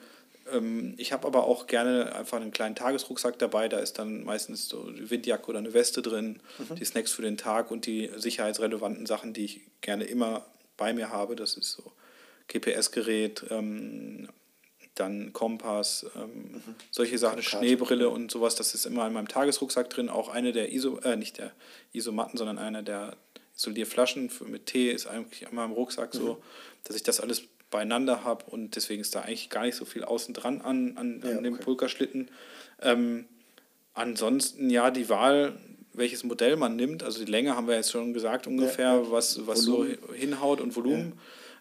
Speaker 1: Ähm, ich habe aber auch gerne einfach einen kleinen Tagesrucksack dabei. Da ist dann meistens so eine Windjacke oder eine Weste drin, mhm. die Snacks für den Tag und die sicherheitsrelevanten Sachen, die ich gerne immer bei mir habe. Das ist so GPS-Gerät, ähm, dann Kompass, ähm, mhm. solche Sachen, Schneebrille und sowas, das ist immer in meinem Tagesrucksack drin. Auch eine der ISO, äh, nicht der Isomatten, sondern eine der Isolierflaschen für, mit Tee ist eigentlich immer im Rucksack mhm. so, dass ich das alles beieinander habe und deswegen ist da eigentlich gar nicht so viel außen dran an, an, ja, an dem okay. Pulkerschlitten. Ähm, ansonsten ja, die Wahl, welches Modell man nimmt, also die Länge haben wir jetzt schon gesagt ungefähr, ja, ja. was, was so hinhaut und Volumen.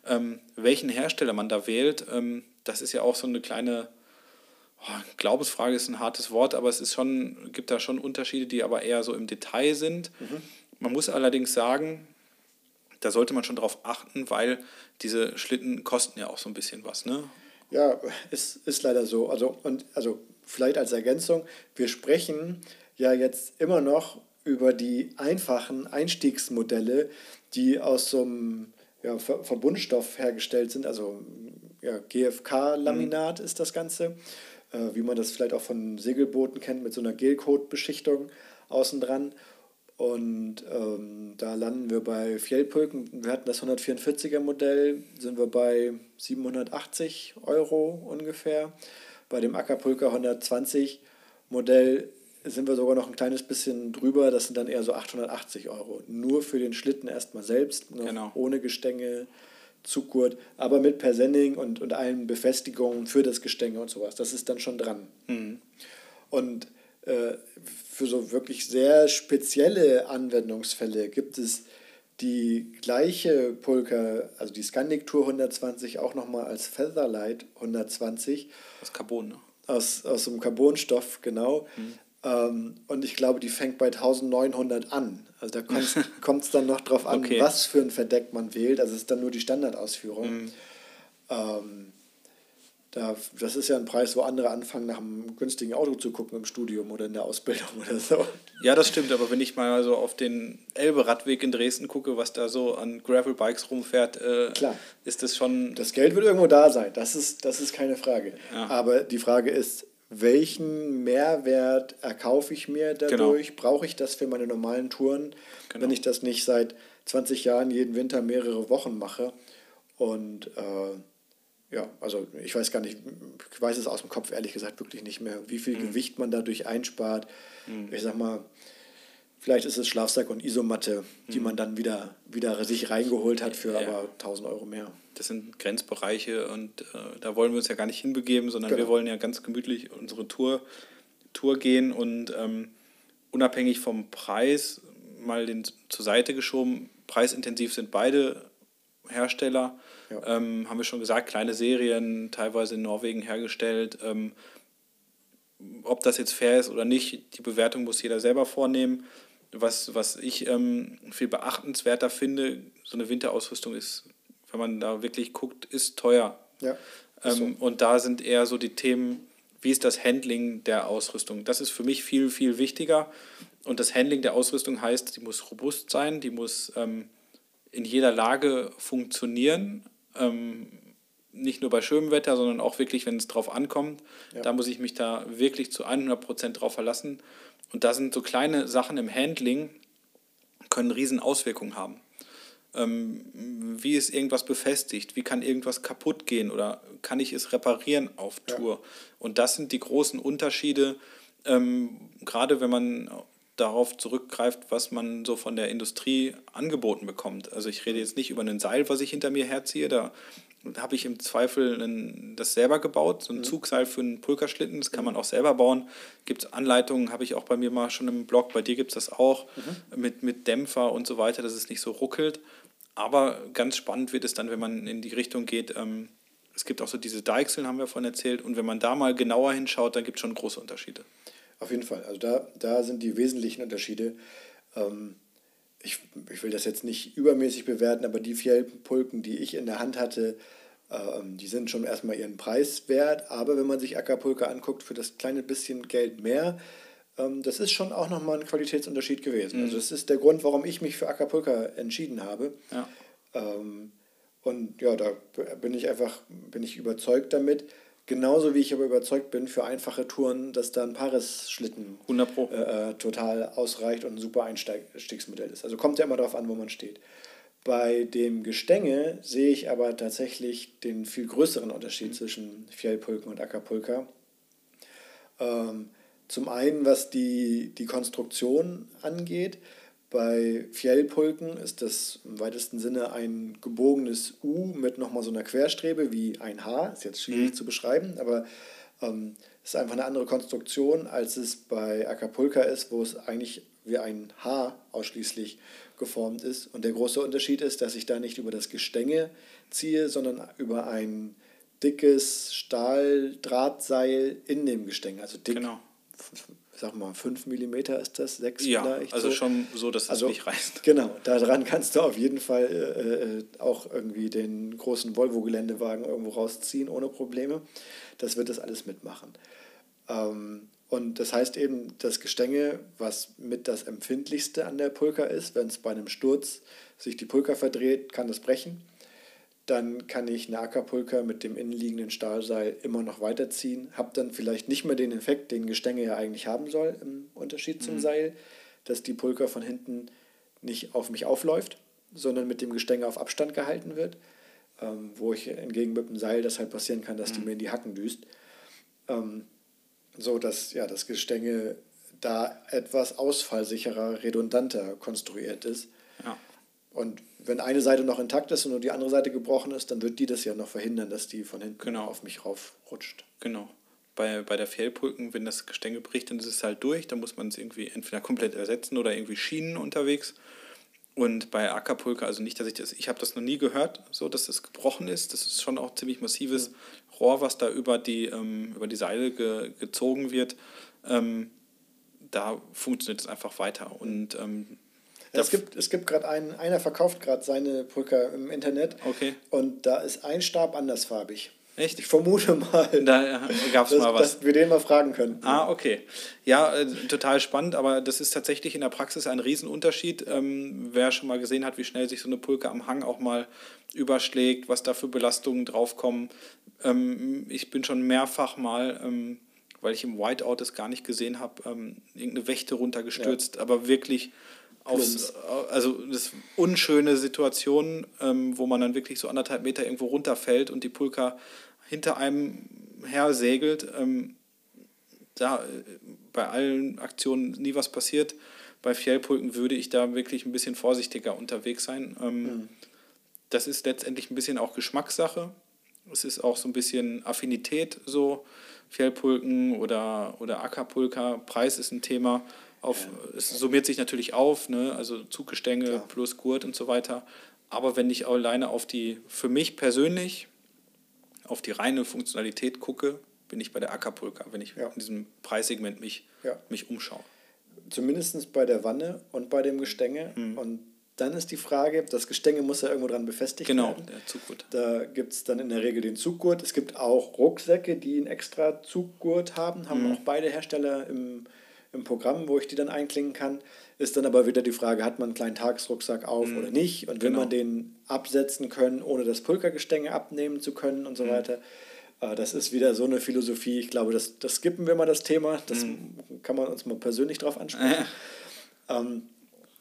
Speaker 1: Ähm, welchen Hersteller man da wählt, ähm, das ist ja auch so eine kleine oh, Glaubensfrage ist ein hartes Wort, aber es ist schon, gibt da schon Unterschiede, die aber eher so im Detail sind. Mhm. Man muss allerdings sagen, da sollte man schon drauf achten, weil diese Schlitten kosten ja auch so ein bisschen was, ne?
Speaker 2: Ja, ist, ist leider so. Also, und, also vielleicht als Ergänzung, wir sprechen ja jetzt immer noch über die einfachen Einstiegsmodelle, die aus so einem ja, Verbundstoff hergestellt sind, also ja, GFK-Laminat mhm. ist das Ganze, äh, wie man das vielleicht auch von Segelbooten kennt, mit so einer Gelcoat-Beschichtung außen dran. Und ähm, da landen wir bei Fjellpulken. Wir hatten das 144er Modell, sind wir bei 780 Euro ungefähr. Bei dem Ackerpulker 120 Modell sind wir sogar noch ein kleines bisschen drüber. Das sind dann eher so 880 Euro. Nur für den Schlitten erstmal selbst, genau. ohne Gestänge, Zuggurt, aber mit Persenning und, und allen Befestigungen für das Gestänge und sowas. Das ist dann schon dran. Mhm. Und für so wirklich sehr spezielle Anwendungsfälle gibt es die gleiche Pulka, also die Scandic Tour 120, auch nochmal als Featherlight 120.
Speaker 1: Aus Carbon, ne?
Speaker 2: Aus, aus einem Carbonstoff, genau. Mhm. Ähm, und ich glaube, die fängt bei 1900 an. Also da kommt es dann noch drauf an, okay. was für ein Verdeck man wählt. Also es ist dann nur die Standardausführung. Mhm. Ähm, da, das ist ja ein Preis, wo andere anfangen, nach einem günstigen Auto zu gucken im Studium oder in der Ausbildung oder so.
Speaker 1: Ja, das stimmt, aber wenn ich mal so auf den Elbe-Radweg in Dresden gucke, was da so an Gravel-Bikes rumfährt, äh, Klar. ist das schon.
Speaker 2: Das Geld wird irgendwo da sein, das ist, das ist keine Frage. Ja. Aber die Frage ist, welchen Mehrwert erkaufe ich mir dadurch? Genau. Brauche ich das für meine normalen Touren, genau. wenn ich das nicht seit 20 Jahren jeden Winter mehrere Wochen mache? Und äh, ja, also ich weiß gar nicht, ich weiß es aus dem Kopf ehrlich gesagt wirklich nicht mehr, wie viel mhm. Gewicht man dadurch einspart. Mhm. Ich sag mal, vielleicht ist es Schlafsack und Isomatte, die mhm. man dann wieder, wieder sich reingeholt hat für ja. aber 1000 Euro mehr
Speaker 1: das sind Grenzbereiche und äh, da wollen wir uns ja gar nicht hinbegeben, sondern genau. wir wollen ja ganz gemütlich unsere Tour, Tour gehen und ähm, unabhängig vom Preis mal den zur Seite geschoben. Preisintensiv sind beide Hersteller, ja. ähm, haben wir schon gesagt, kleine Serien, teilweise in Norwegen hergestellt. Ähm, ob das jetzt fair ist oder nicht, die Bewertung muss jeder selber vornehmen. Was, was ich ähm, viel beachtenswerter finde, so eine Winterausrüstung ist wenn man da wirklich guckt, ist teuer. Ja, ist ähm, so. Und da sind eher so die Themen, wie ist das Handling der Ausrüstung? Das ist für mich viel, viel wichtiger. Und das Handling der Ausrüstung heißt, die muss robust sein, die muss ähm, in jeder Lage funktionieren. Ähm, nicht nur bei schönem Wetter, sondern auch wirklich, wenn es drauf ankommt. Ja. Da muss ich mich da wirklich zu 100 Prozent drauf verlassen. Und da sind so kleine Sachen im Handling, können riesen Auswirkungen haben. Ähm, wie ist irgendwas befestigt? Wie kann irgendwas kaputt gehen oder kann ich es reparieren auf Tour? Ja. Und das sind die großen Unterschiede, ähm, gerade wenn man darauf zurückgreift, was man so von der Industrie angeboten bekommt. Also ich rede jetzt nicht über ein Seil, was ich hinter mir herziehe, da habe ich im Zweifel einen, das selber gebaut, so ein mhm. Zugseil für einen Pulkerschlitten, das kann man auch selber bauen. Gibt es Anleitungen, habe ich auch bei mir mal schon im Blog, bei dir gibt es das auch, mhm. mit, mit Dämpfer und so weiter, dass es nicht so ruckelt. Aber ganz spannend wird es dann, wenn man in die Richtung geht, ähm, es gibt auch so diese Deichseln, haben wir vorhin erzählt, und wenn man da mal genauer hinschaut, dann gibt es schon große Unterschiede.
Speaker 2: Auf jeden Fall, also da, da sind die wesentlichen Unterschiede. Ähm, ich, ich will das jetzt nicht übermäßig bewerten, aber die Fjellpulken, die ich in der Hand hatte, ähm, die sind schon erstmal ihren Preis wert. Aber wenn man sich Acapulca anguckt, für das kleine bisschen Geld mehr, ähm, das ist schon auch nochmal ein Qualitätsunterschied gewesen. Mhm. Also das ist der Grund, warum ich mich für Acapulca entschieden habe. Ja. Ähm, und ja, da bin ich einfach bin ich überzeugt damit. Genauso wie ich aber überzeugt bin für einfache Touren, dass da ein Paris-Schlitten äh, äh, total ausreicht und ein super Einstiegsmodell ist. Also kommt ja immer darauf an, wo man steht. Bei dem Gestänge sehe ich aber tatsächlich den viel größeren Unterschied mhm. zwischen Fjellpulken und Acapulca. Ähm, zum einen, was die, die Konstruktion angeht. Bei Fjellpulken ist das im weitesten Sinne ein gebogenes U mit nochmal so einer Querstrebe wie ein H. Ist jetzt schwierig mhm. zu beschreiben, aber ähm, ist einfach eine andere Konstruktion, als es bei Acapulca ist, wo es eigentlich wie ein H ausschließlich geformt ist. Und der große Unterschied ist, dass ich da nicht über das Gestänge ziehe, sondern über ein dickes Stahldrahtseil in dem Gestänge. Also dick. Genau sag mal, 5 mm ist das, 6
Speaker 1: ja, vielleicht. Also so. schon so, dass es also, nicht reißt.
Speaker 2: Genau, daran kannst du auf jeden Fall äh, äh, auch irgendwie den großen Volvo-Geländewagen irgendwo rausziehen ohne Probleme. Das wird das alles mitmachen. Ähm, und das heißt eben, das Gestänge, was mit das empfindlichste an der Pulka ist, wenn es bei einem Sturz sich die Pulka verdreht, kann das brechen dann kann ich eine Ackerpulka mit dem innenliegenden Stahlseil immer noch weiterziehen, habe dann vielleicht nicht mehr den Effekt, den Gestänge ja eigentlich haben soll, im Unterschied zum mhm. Seil, dass die Pulka von hinten nicht auf mich aufläuft, sondern mit dem Gestänge auf Abstand gehalten wird, ähm, wo ich entgegen mit dem Seil das halt passieren kann, dass mhm. die mir in die Hacken düst. Ähm, so dass ja, das Gestänge da etwas ausfallsicherer, redundanter konstruiert ist. Ja. Und wenn eine Seite noch intakt ist und nur die andere Seite gebrochen ist, dann wird die das ja noch verhindern, dass die von hinten genau. auf mich raufrutscht.
Speaker 1: Genau. Bei, bei der Fehlpulken, wenn das Gestänge bricht, dann ist es halt durch. Dann muss man es irgendwie entweder komplett ersetzen oder irgendwie Schienen unterwegs. Und bei Ackerpulke, also nicht, dass ich das, ich habe das noch nie gehört, so dass das gebrochen ist. Das ist schon auch ziemlich massives mhm. Rohr, was da über die, ähm, über die Seile ge, gezogen wird. Ähm, da funktioniert es einfach weiter. Und ähm,
Speaker 2: es gibt, es gibt gerade einen, einer verkauft gerade seine Brücke im Internet. Okay. Und da ist ein Stab andersfarbig. Echt? Ich vermute mal, da gab es mal was. dass wir den mal fragen können.
Speaker 1: Ah, okay. Ja, äh, total spannend, aber das ist tatsächlich in der Praxis ein Riesenunterschied. Ähm, wer schon mal gesehen hat, wie schnell sich so eine Pulke am Hang auch mal überschlägt, was da für Belastungen draufkommen. Ähm, ich bin schon mehrfach mal, ähm, weil ich im Whiteout das gar nicht gesehen habe, ähm, irgendeine Wächte runtergestürzt, ja. aber wirklich aufs, also das unschöne Situationen, ähm, wo man dann wirklich so anderthalb Meter irgendwo runterfällt und die Pulka hinter einem her segelt. Ähm, da äh, bei allen Aktionen nie was passiert. Bei Fjellpulken würde ich da wirklich ein bisschen vorsichtiger unterwegs sein. Ähm, mhm. Das ist letztendlich ein bisschen auch Geschmackssache. Es ist auch so ein bisschen Affinität, so Fjellpulken oder, oder Ackerpulka. Preis ist ein Thema auf, ja. es summiert sich natürlich auf, ne? also Zuggestänge ja. plus Gurt und so weiter. Aber wenn ich alleine auf die, für mich persönlich, auf die reine Funktionalität gucke, bin ich bei der Ackerpulka, wenn ich ja. in diesem Preissegment mich, mich umschaue.
Speaker 2: Zumindest bei der Wanne und bei dem Gestänge. Mhm. Und dann ist die Frage, das Gestänge muss ja irgendwo dran befestigt genau, werden. Genau, der Zuggurt. Da gibt es dann in der Regel den Zuggurt. Es gibt auch Rucksäcke, die einen extra Zuggurt haben, haben mhm. auch beide Hersteller im, im Programm, wo ich die dann einklingen kann. Ist dann aber wieder die Frage, hat man einen kleinen Tagesrucksack auf mhm. oder nicht? Und will genau. man den absetzen können, ohne das Pulkergestänge abnehmen zu können und so mhm. weiter? Äh, das ist wieder so eine Philosophie. Ich glaube, das, das skippen wir mal das Thema. Das mhm. kann man uns mal persönlich drauf ansprechen. Äh. Ähm,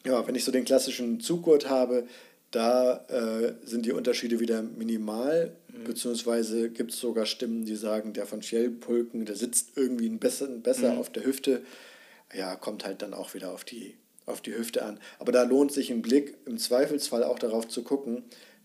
Speaker 2: ja, wenn ich so den klassischen Zuggurt habe, da äh, sind die Unterschiede wieder minimal, mhm. beziehungsweise gibt es sogar Stimmen, die sagen, der von Shell-Pulken, der sitzt irgendwie ein besser, besser mhm. auf der Hüfte ja, kommt halt dann auch wieder auf die, auf die Hüfte an. Aber da lohnt sich ein Blick im Zweifelsfall auch darauf zu gucken,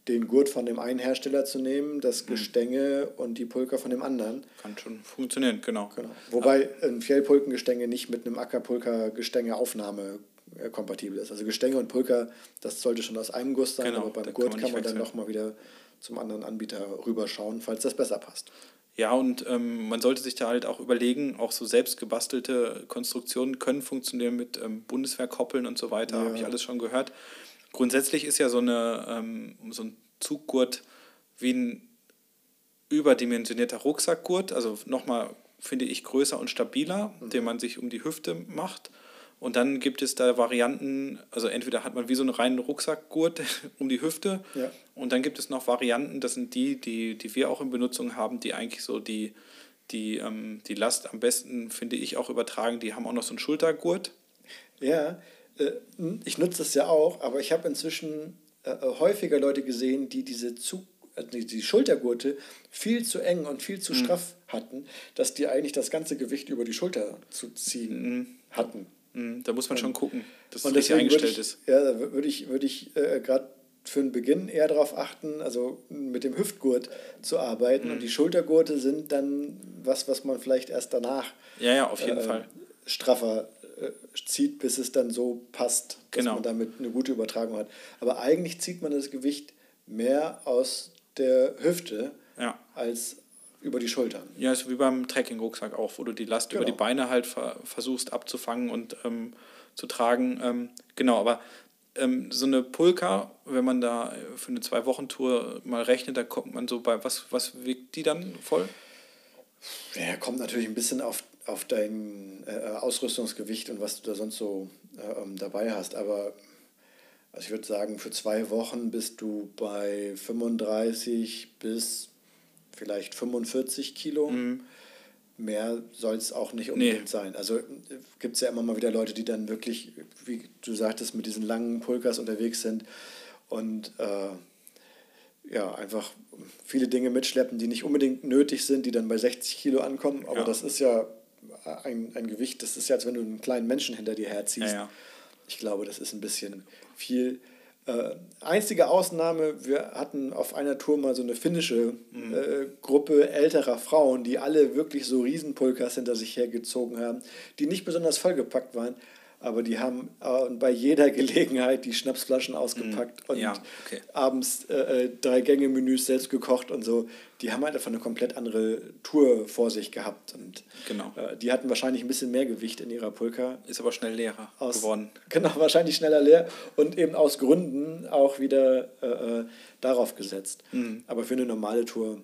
Speaker 2: den Gurt von dem einen Hersteller zu nehmen, das mhm. Gestänge mhm. und die Pulker von dem anderen.
Speaker 1: Kann schon funktionieren, genau.
Speaker 2: genau. Wobei ein Fjellpulkengestänge nicht mit einem Ackerpulker-Gestänge-Aufnahme äh, kompatibel ist. Also Gestänge und Pulker, das sollte schon aus einem Guss sein, genau, aber beim Gurt kann man, kann man dann nochmal wieder zum anderen Anbieter rüberschauen, falls das besser passt.
Speaker 1: Ja, und ähm, man sollte sich da halt auch überlegen, auch so selbst gebastelte Konstruktionen können funktionieren mit ähm, Bundeswehrkoppeln und so weiter, ja. habe ich alles schon gehört. Grundsätzlich ist ja so, eine, ähm, so ein Zuggurt wie ein überdimensionierter Rucksackgurt, also nochmal, finde ich, größer und stabiler, mhm. den man sich um die Hüfte macht. Und dann gibt es da Varianten, also entweder hat man wie so einen reinen Rucksackgurt um die Hüfte ja. und dann gibt es noch Varianten, das sind die, die, die wir auch in Benutzung haben, die eigentlich so die, die, ähm, die Last am besten, finde ich, auch übertragen. Die haben auch noch so einen Schultergurt.
Speaker 2: Ja, äh, ich nutze das ja auch, aber ich habe inzwischen äh, äh, häufiger Leute gesehen, die diese Zug also die Schultergurte viel zu eng und viel zu mhm. straff hatten, dass die eigentlich das ganze Gewicht über die Schulter zu ziehen mhm. hatten.
Speaker 1: Mhm. Da muss man schon gucken, dass es richtig eingestellt
Speaker 2: ich,
Speaker 1: ist.
Speaker 2: Ja, da würde ich, würd ich äh, gerade für den Beginn eher darauf achten, also mit dem Hüftgurt zu arbeiten. Und mhm. die Schultergurte sind dann was, was man vielleicht erst danach
Speaker 1: ja, ja, auf jeden
Speaker 2: äh,
Speaker 1: Fall.
Speaker 2: straffer äh, zieht, bis es dann so passt, dass genau. man damit eine gute Übertragung hat. Aber eigentlich zieht man das Gewicht mehr aus der Hüfte ja. als über die Schultern.
Speaker 1: Ja, ist wie beim Trekking-Rucksack auch, wo du die Last genau. über die Beine halt ver versuchst abzufangen und ähm, zu tragen. Ähm, genau, aber ähm, so eine Pulka, wenn man da für eine Zwei-Wochen-Tour mal rechnet, da kommt man so bei, was, was wiegt die dann voll?
Speaker 2: Ja, kommt natürlich ein bisschen auf, auf dein äh, Ausrüstungsgewicht und was du da sonst so äh, ähm, dabei hast, aber also ich würde sagen, für zwei Wochen bist du bei 35 bis vielleicht 45 Kilo. Mhm. Mehr soll es auch nicht unbedingt nee. sein. Also äh, gibt es ja immer mal wieder Leute, die dann wirklich, wie du sagtest, mit diesen langen Pulkas unterwegs sind und äh, ja, einfach viele Dinge mitschleppen, die nicht unbedingt nötig sind, die dann bei 60 Kilo ankommen. Aber ja. das ist ja ein, ein Gewicht, das ist ja, als wenn du einen kleinen Menschen hinter dir herziehst. Ja, ja. Ich glaube, das ist ein bisschen viel. Äh, einzige Ausnahme, wir hatten auf einer Tour mal so eine finnische mhm. äh, Gruppe älterer Frauen, die alle wirklich so Riesenpulkas hinter sich hergezogen haben, die nicht besonders vollgepackt waren, aber die haben äh, bei jeder Gelegenheit die Schnapsflaschen ausgepackt mm, und ja, okay. abends äh, äh, drei Gänge Menüs selbst gekocht und so. Die haben halt einfach eine komplett andere Tour vor sich gehabt und genau. Äh, die hatten wahrscheinlich ein bisschen mehr Gewicht in ihrer Pulka.
Speaker 1: Ist aber schnell leerer
Speaker 2: aus,
Speaker 1: geworden.
Speaker 2: Genau, wahrscheinlich schneller leer und eben aus Gründen auch wieder äh, äh, darauf gesetzt. Mm. Aber für eine normale Tour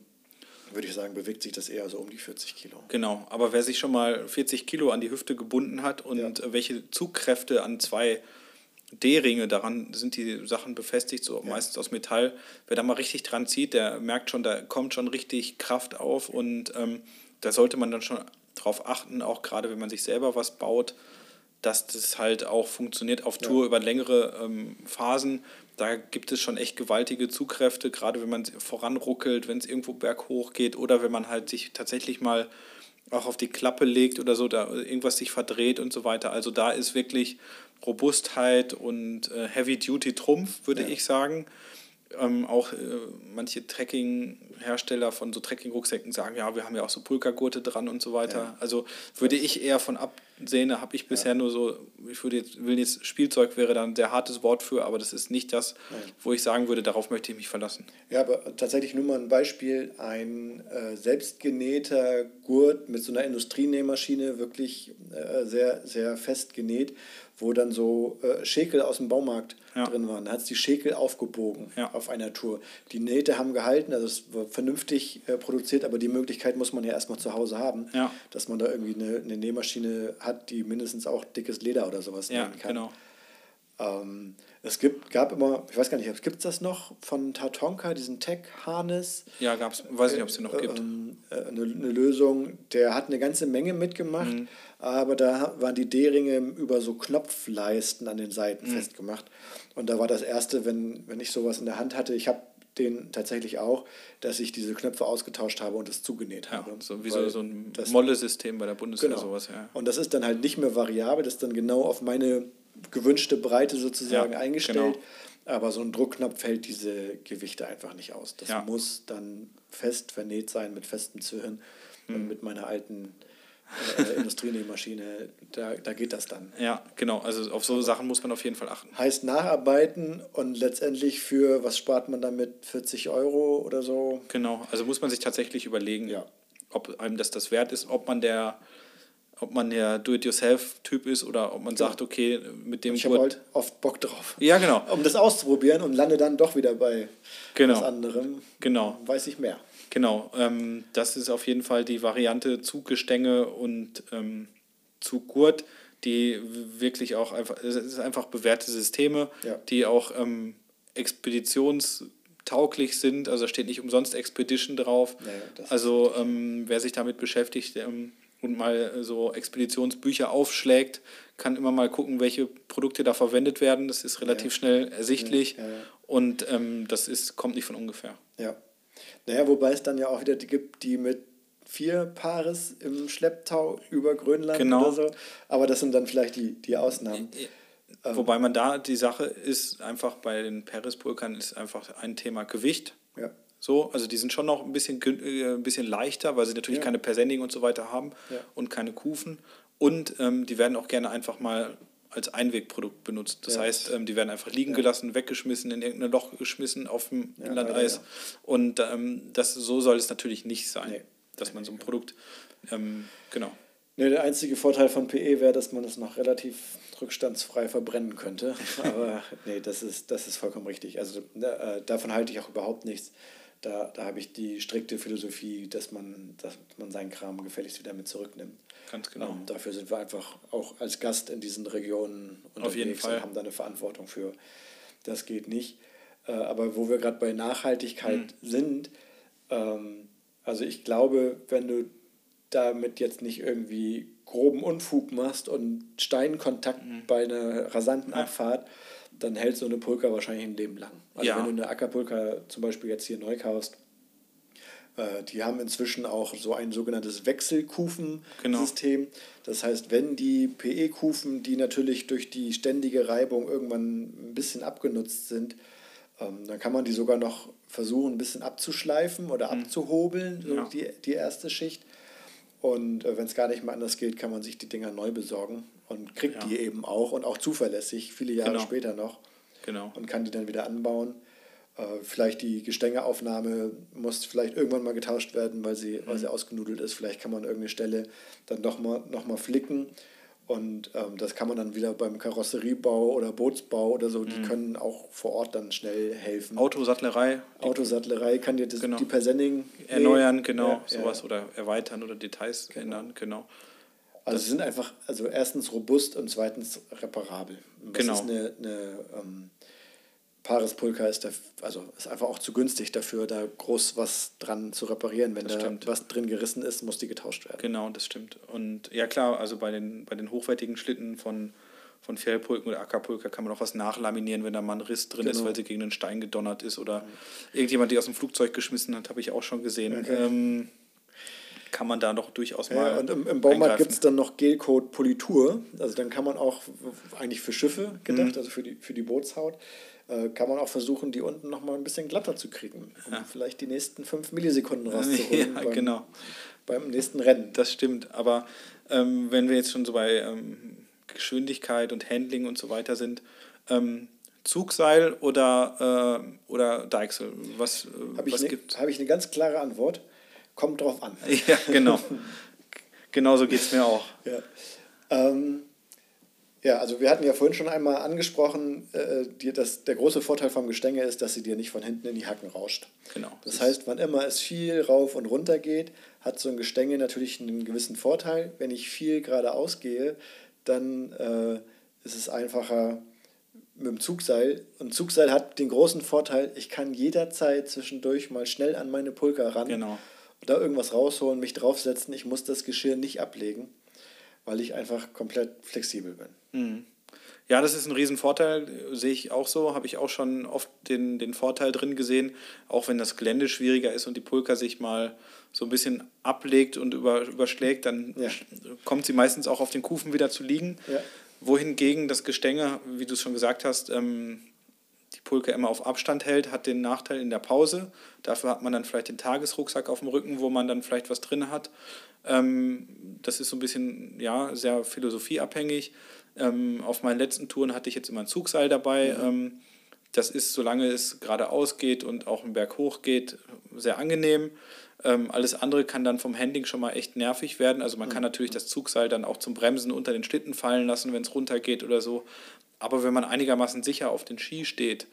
Speaker 2: würde ich sagen, bewegt sich das eher so um die 40 Kilo.
Speaker 1: Genau, aber wer sich schon mal 40 Kilo an die Hüfte gebunden hat und ja. welche Zugkräfte an zwei D-Ringe, daran sind die Sachen befestigt, so ja. meistens aus Metall, wer da mal richtig dran zieht, der merkt schon, da kommt schon richtig Kraft auf und ähm, da sollte man dann schon drauf achten, auch gerade wenn man sich selber was baut, dass das halt auch funktioniert auf Tour ja. über längere ähm, Phasen. Da gibt es schon echt gewaltige Zugkräfte, gerade wenn man voranruckelt, wenn es irgendwo berghoch geht oder wenn man halt sich tatsächlich mal auch auf die Klappe legt oder so, da irgendwas sich verdreht und so weiter. Also da ist wirklich Robustheit und äh, Heavy Duty Trumpf, würde ja. ich sagen. Ähm, auch äh, manche Trekking-Hersteller von so Trekking-Rucksäcken sagen, ja, wir haben ja auch so Pulkagurte dran und so weiter. Ja. Also würde ich eher von absehen, da habe ich bisher ja. nur so, ich würde jetzt, will jetzt, Spielzeug wäre dann ein sehr hartes Wort für, aber das ist nicht das, Nein. wo ich sagen würde, darauf möchte ich mich verlassen.
Speaker 2: Ja, aber tatsächlich nur mal ein Beispiel, ein äh, selbstgenähter Gurt mit so einer Industrienähmaschine, wirklich äh, sehr, sehr fest genäht wo dann so äh, Schäkel aus dem Baumarkt ja. drin waren. Da hat es die Schäkel aufgebogen ja. auf einer Tour. Die Nähte haben gehalten, also es war vernünftig äh, produziert, aber die Möglichkeit muss man ja erstmal zu Hause haben, dass man da irgendwie eine, eine Nähmaschine hat, die mindestens auch dickes Leder oder sowas ja, nähen kann. Genau. Ähm, es gibt, gab immer, ich weiß gar nicht, gibt es das noch von Tatonka, diesen Tech-Harness?
Speaker 1: Ja, gab es, weiß nicht, ob es den noch äh, gibt.
Speaker 2: Ähm, äh, eine, eine, Lösung, der hat eine ganze Menge mitgemacht, mhm. aber da waren die D-Ringe über so Knopfleisten an den Seiten mhm. festgemacht. Und da war das Erste, wenn, wenn ich sowas in der Hand hatte, ich habe den tatsächlich auch, dass ich diese Knöpfe ausgetauscht habe und es zugenäht habe.
Speaker 1: Ja, so wie so, so ein Molle-System bei der Bundeswehr, genau. sowas, ja.
Speaker 2: Und das ist dann halt nicht mehr variabel, das ist dann genau auf meine gewünschte Breite sozusagen ja, eingestellt. Genau. Aber so ein Druckknopf fällt diese Gewichte einfach nicht aus. Das ja. muss dann fest vernäht sein mit festem Zwirn. Mhm. Und mit meiner alten äh, Industrienähmaschine, da, da geht das dann.
Speaker 1: Ja, genau. Also auf so Sachen muss man auf jeden Fall achten.
Speaker 2: Heißt nacharbeiten und letztendlich für, was spart man damit, 40 Euro oder so?
Speaker 1: Genau, also muss man sich tatsächlich überlegen.
Speaker 2: Ja.
Speaker 1: ob einem das das wert ist, ob man der ob man der Do-it-yourself-Typ ist oder ob man ja. sagt, okay, mit dem
Speaker 2: Ich habe halt oft Bock drauf.
Speaker 1: Ja, genau.
Speaker 2: Um das auszuprobieren und lande dann doch wieder bei
Speaker 1: genau.
Speaker 2: was anderem.
Speaker 1: Genau.
Speaker 2: Weiß ich mehr.
Speaker 1: Genau. Ähm, das ist auf jeden Fall die Variante Zuggestänge und ähm, Zuggurt, die wirklich auch einfach, es ist einfach bewährte Systeme,
Speaker 2: ja.
Speaker 1: die auch ähm, expeditionstauglich sind. Also da steht nicht umsonst Expedition drauf.
Speaker 2: Naja,
Speaker 1: also ähm, wer sich damit beschäftigt, ähm, und mal so Expeditionsbücher aufschlägt, kann immer mal gucken, welche Produkte da verwendet werden. Das ist relativ ja. schnell ersichtlich
Speaker 2: ja, ja,
Speaker 1: und ähm, das ist, kommt nicht von ungefähr.
Speaker 2: Ja. Naja, wobei es dann ja auch wieder die gibt, die mit vier Paares im Schlepptau über Grönland
Speaker 1: genau.
Speaker 2: oder so. Aber das sind dann vielleicht die, die Ausnahmen.
Speaker 1: Ähm. Wobei man da, die Sache ist einfach bei den Perispulkern ist einfach ein Thema Gewicht.
Speaker 2: Ja.
Speaker 1: So, also die sind schon noch ein bisschen, äh, ein bisschen leichter, weil sie natürlich ja. keine Persending und so weiter haben
Speaker 2: ja.
Speaker 1: und keine Kufen. Und ähm, die werden auch gerne einfach mal als Einwegprodukt benutzt. Das ja. heißt, ähm, die werden einfach liegen gelassen, weggeschmissen, in irgendein Loch geschmissen auf dem Inlandeis. Und ähm, das, so soll es natürlich nicht sein, nee. dass man so ein Produkt, ähm, genau.
Speaker 2: Nee, der einzige Vorteil von PE wäre, dass man es noch relativ rückstandsfrei verbrennen könnte. Aber nee, das ist, das ist vollkommen richtig. Also äh, davon halte ich auch überhaupt nichts da, da habe ich die strikte Philosophie, dass man, dass man seinen Kram gefälligst wieder mit zurücknimmt.
Speaker 1: Ganz genau.
Speaker 2: Ähm, dafür sind wir einfach auch als Gast in diesen Regionen
Speaker 1: unterwegs Auf jeden Fall.
Speaker 2: und haben da eine Verantwortung für. Das geht nicht. Äh, aber wo wir gerade bei Nachhaltigkeit mhm. sind, ähm, also ich glaube, wenn du damit jetzt nicht irgendwie groben Unfug machst und Steinkontakt mhm. bei einer rasanten ja. Abfahrt, dann hält so eine Pulka wahrscheinlich ein Leben lang. Also
Speaker 1: ja.
Speaker 2: wenn du eine Ackerpulka zum Beispiel jetzt hier neu kaufst, die haben inzwischen auch so ein sogenanntes Wechselkufensystem. Genau. Das heißt, wenn die PE-Kufen, die natürlich durch die ständige Reibung irgendwann ein bisschen abgenutzt sind, ähm, dann kann man die sogar noch versuchen, ein bisschen abzuschleifen oder mhm. abzuhobeln, so ja. die, die erste Schicht. Und äh, wenn es gar nicht mehr anders geht, kann man sich die Dinger neu besorgen und kriegt ja. die eben auch und auch zuverlässig, viele Jahre genau. später noch.
Speaker 1: Genau.
Speaker 2: Und kann die dann wieder anbauen. Äh, vielleicht die Gestängeaufnahme muss vielleicht irgendwann mal getauscht werden, weil sie, mhm. weil sie ausgenudelt ist. Vielleicht kann man irgendeine Stelle dann nochmal noch mal flicken. Und ähm, das kann man dann wieder beim Karosseriebau oder Bootsbau oder so, die mhm. können auch vor Ort dann schnell helfen.
Speaker 1: Autosattlerei.
Speaker 2: Autosattlerei kann dir das, genau. die Persending
Speaker 1: erneuern, genau, ja, sowas ja. oder erweitern oder Details genau. ändern, genau.
Speaker 2: Also sie sind einfach, also erstens robust und zweitens reparabel. Das
Speaker 1: genau.
Speaker 2: ist eine, eine ähm, Parispulka ist, der, also ist einfach auch zu günstig dafür, da groß was dran zu reparieren. Wenn da was drin gerissen ist, muss die getauscht werden.
Speaker 1: Genau, das stimmt. Und ja klar, also bei den, bei den hochwertigen Schlitten von, von Fellpulken oder Ackerpulka kann man auch was nachlaminieren, wenn da mal ein Riss drin genau. ist, weil sie gegen einen Stein gedonnert ist oder mhm. irgendjemand, die aus dem Flugzeug geschmissen hat, habe ich auch schon gesehen. Okay. Ähm, kann man da noch durchaus mal.
Speaker 2: Ja, und im, im Baumarkt gibt es dann noch Gelcoat Politur. Also dann kann man auch eigentlich für Schiffe gedacht, mhm. also für die, für die Bootshaut, äh, kann man auch versuchen, die unten noch mal ein bisschen glatter zu kriegen, um ja. vielleicht die nächsten fünf Millisekunden rauszuholen.
Speaker 1: ja, beim, genau.
Speaker 2: Beim nächsten Rennen.
Speaker 1: Das stimmt. Aber ähm, wenn wir jetzt schon so bei ähm, Geschwindigkeit und Handling und so weiter sind, ähm, Zugseil oder, äh, oder Deichsel? Was, äh,
Speaker 2: was
Speaker 1: ne,
Speaker 2: gibt Habe ich eine ganz klare Antwort. Kommt drauf an.
Speaker 1: Ja, genau. Genauso geht es mir auch.
Speaker 2: Ja. Ähm, ja, also wir hatten ja vorhin schon einmal angesprochen, äh, die, dass der große Vorteil vom Gestänge ist, dass sie dir nicht von hinten in die Hacken rauscht.
Speaker 1: Genau.
Speaker 2: Das heißt, wann immer es viel rauf und runter geht, hat so ein Gestänge natürlich einen gewissen Vorteil. Wenn ich viel geradeaus gehe, dann äh, ist es einfacher mit dem Zugseil. Und Zugseil hat den großen Vorteil, ich kann jederzeit zwischendurch mal schnell an meine Pulka ran.
Speaker 1: Genau
Speaker 2: da irgendwas rausholen, mich draufsetzen. Ich muss das Geschirr nicht ablegen, weil ich einfach komplett flexibel bin.
Speaker 1: Mhm. Ja, das ist ein Riesenvorteil, sehe ich auch so, habe ich auch schon oft den, den Vorteil drin gesehen, auch wenn das Gelände schwieriger ist und die Pulka sich mal so ein bisschen ablegt und über, überschlägt, dann ja. kommt sie meistens auch auf den Kufen wieder zu liegen.
Speaker 2: Ja.
Speaker 1: Wohingegen das Gestänge, wie du es schon gesagt hast, ähm, die Pulke immer auf Abstand hält, hat den Nachteil in der Pause. Dafür hat man dann vielleicht den Tagesrucksack auf dem Rücken, wo man dann vielleicht was drin hat. Ähm, das ist so ein bisschen, ja, sehr philosophieabhängig. Ähm, auf meinen letzten Touren hatte ich jetzt immer ein Zugseil dabei. Mhm. Ähm, das ist, solange es geradeaus geht und auch einen Berg hoch geht, sehr angenehm. Alles andere kann dann vom Handling schon mal echt nervig werden. Also man kann natürlich das Zugseil dann auch zum Bremsen unter den Schlitten fallen lassen, wenn es runtergeht oder so. Aber wenn man einigermaßen sicher auf den Ski steht,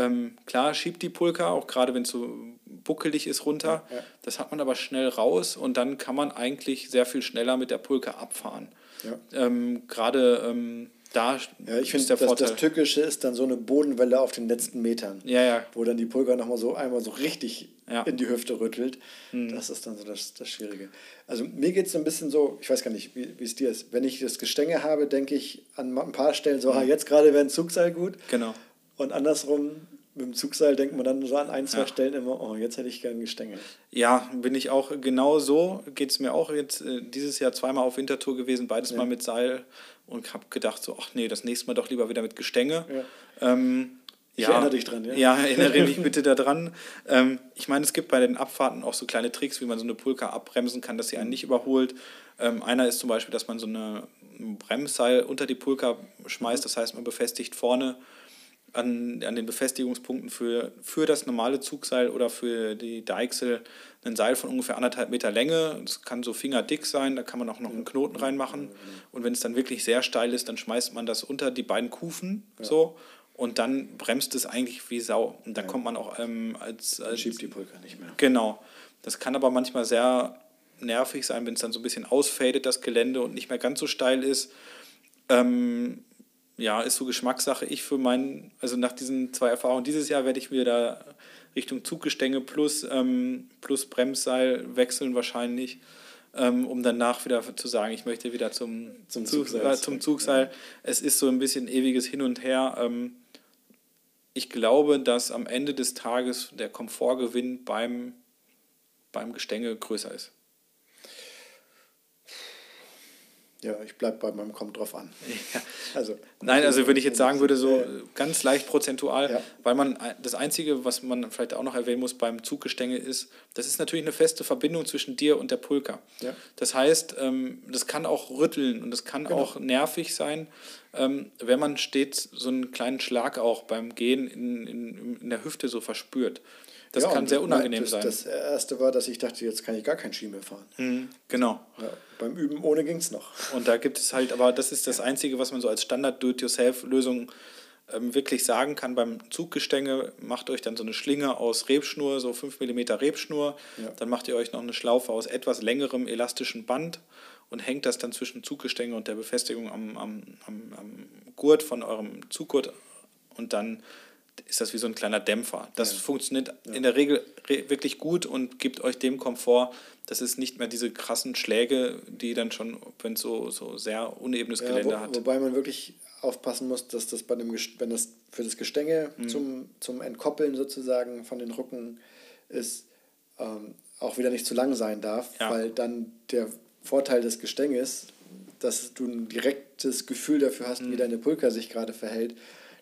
Speaker 1: ähm, klar schiebt die Pulka, auch gerade wenn es so buckelig ist, runter. Ja, ja. Das hat man aber schnell raus und dann kann man eigentlich sehr viel schneller mit der Pulka abfahren. Ja. Ähm, gerade ähm, da
Speaker 2: ja, ich finde, das, das Tückische ist dann so eine Bodenwelle auf den letzten Metern. Ja, ja. Wo dann die Pulka nochmal so einmal so richtig ja. in die Hüfte rüttelt. Mhm. Das ist dann so das, das Schwierige. Also mir geht es so ein bisschen so, ich weiß gar nicht, wie es dir ist. Wenn ich das Gestänge habe, denke ich an ein paar Stellen so, mhm. ah, jetzt gerade wäre ein Zugseil gut. Genau. Und andersrum, mit dem Zugseil denkt man dann so an ein, zwei ja. Stellen immer, oh, jetzt hätte ich gern Gestänge.
Speaker 1: Ja, bin ich auch genau so. Geht es mir auch jetzt äh, dieses Jahr zweimal auf Wintertour gewesen, beides ja. mal mit Seil und habe gedacht, so, ach nee, das nächste Mal doch lieber wieder mit Gestänge. Ja. Ähm, ich ja, erinnere dich dran, ja. Ja, erinnere mich bitte daran. Ähm, ich meine, es gibt bei den Abfahrten auch so kleine Tricks, wie man so eine Pulka abbremsen kann, dass sie einen nicht überholt. Ähm, einer ist zum Beispiel, dass man so eine Bremsseil unter die Pulka schmeißt, das heißt, man befestigt vorne an, an den Befestigungspunkten für, für das normale Zugseil oder für die Deichsel ein Seil von ungefähr anderthalb Meter Länge. Das kann so fingerdick sein, da kann man auch noch einen Knoten reinmachen. Und wenn es dann wirklich sehr steil ist, dann schmeißt man das unter die beiden Kufen ja. so und dann bremst es eigentlich wie Sau. Und dann ja. kommt man auch ähm, als, als. schiebt die Pulka nicht mehr. Genau. Das kann aber manchmal sehr nervig sein, wenn es dann so ein bisschen ausfadet, das Gelände und nicht mehr ganz so steil ist. Ähm, ja, ist so Geschmackssache. Ich für meinen, also nach diesen zwei Erfahrungen dieses Jahr werde ich mir da Richtung Zuggestänge plus, ähm, plus Bremsseil wechseln wahrscheinlich, ähm, um danach wieder zu sagen, ich möchte wieder zum, zum Zugseil. Äh, zum Zugseil. Ja. Es ist so ein bisschen ewiges Hin und Her. Ähm, ich glaube, dass am Ende des Tages der Komfortgewinn beim, beim Gestänge größer ist.
Speaker 2: Ja, ich bleibe bei meinem kommt drauf an. Ja.
Speaker 1: Also, Nein, also wenn ich jetzt sagen würde, so ganz leicht prozentual, ja. weil man das Einzige, was man vielleicht auch noch erwähnen muss beim Zuggestänge ist, das ist natürlich eine feste Verbindung zwischen dir und der Pulka. Ja. Das heißt, ähm, das kann auch rütteln und das kann genau. auch nervig sein, ähm, wenn man stets so einen kleinen Schlag auch beim Gehen in, in, in der Hüfte so verspürt. Das ja, kann sehr
Speaker 2: unangenehm das, sein. Das erste war, dass ich dachte, jetzt kann ich gar kein Ski mehr fahren.
Speaker 1: Mhm, genau.
Speaker 2: Ja, beim Üben ohne ging es noch.
Speaker 1: Und da gibt es halt, aber das ist das Einzige, was man so als Standard-Do-it-yourself-Lösung ähm, wirklich sagen kann. Beim Zuggestänge macht euch dann so eine Schlinge aus Rebschnur, so 5 mm Rebschnur. Ja. Dann macht ihr euch noch eine Schlaufe aus etwas längerem elastischen Band und hängt das dann zwischen Zuggestänge und der Befestigung am, am, am, am Gurt von eurem Zuggurt und dann ist das wie so ein kleiner Dämpfer. Das ja. funktioniert ja. in der Regel wirklich gut und gibt euch dem Komfort, dass es nicht mehr diese krassen Schläge, die dann schon, wenn es so, so sehr unebenes Gelände
Speaker 2: wo,
Speaker 1: hat.
Speaker 2: Wobei man wirklich aufpassen muss, dass das bei dem, wenn das für das Gestänge mhm. zum, zum Entkoppeln sozusagen von den Rücken ist, ähm, auch wieder nicht zu lang sein darf, ja. weil dann der Vorteil des Gestänges, dass du ein direktes Gefühl dafür hast, mhm. wie deine Pulka sich gerade verhält,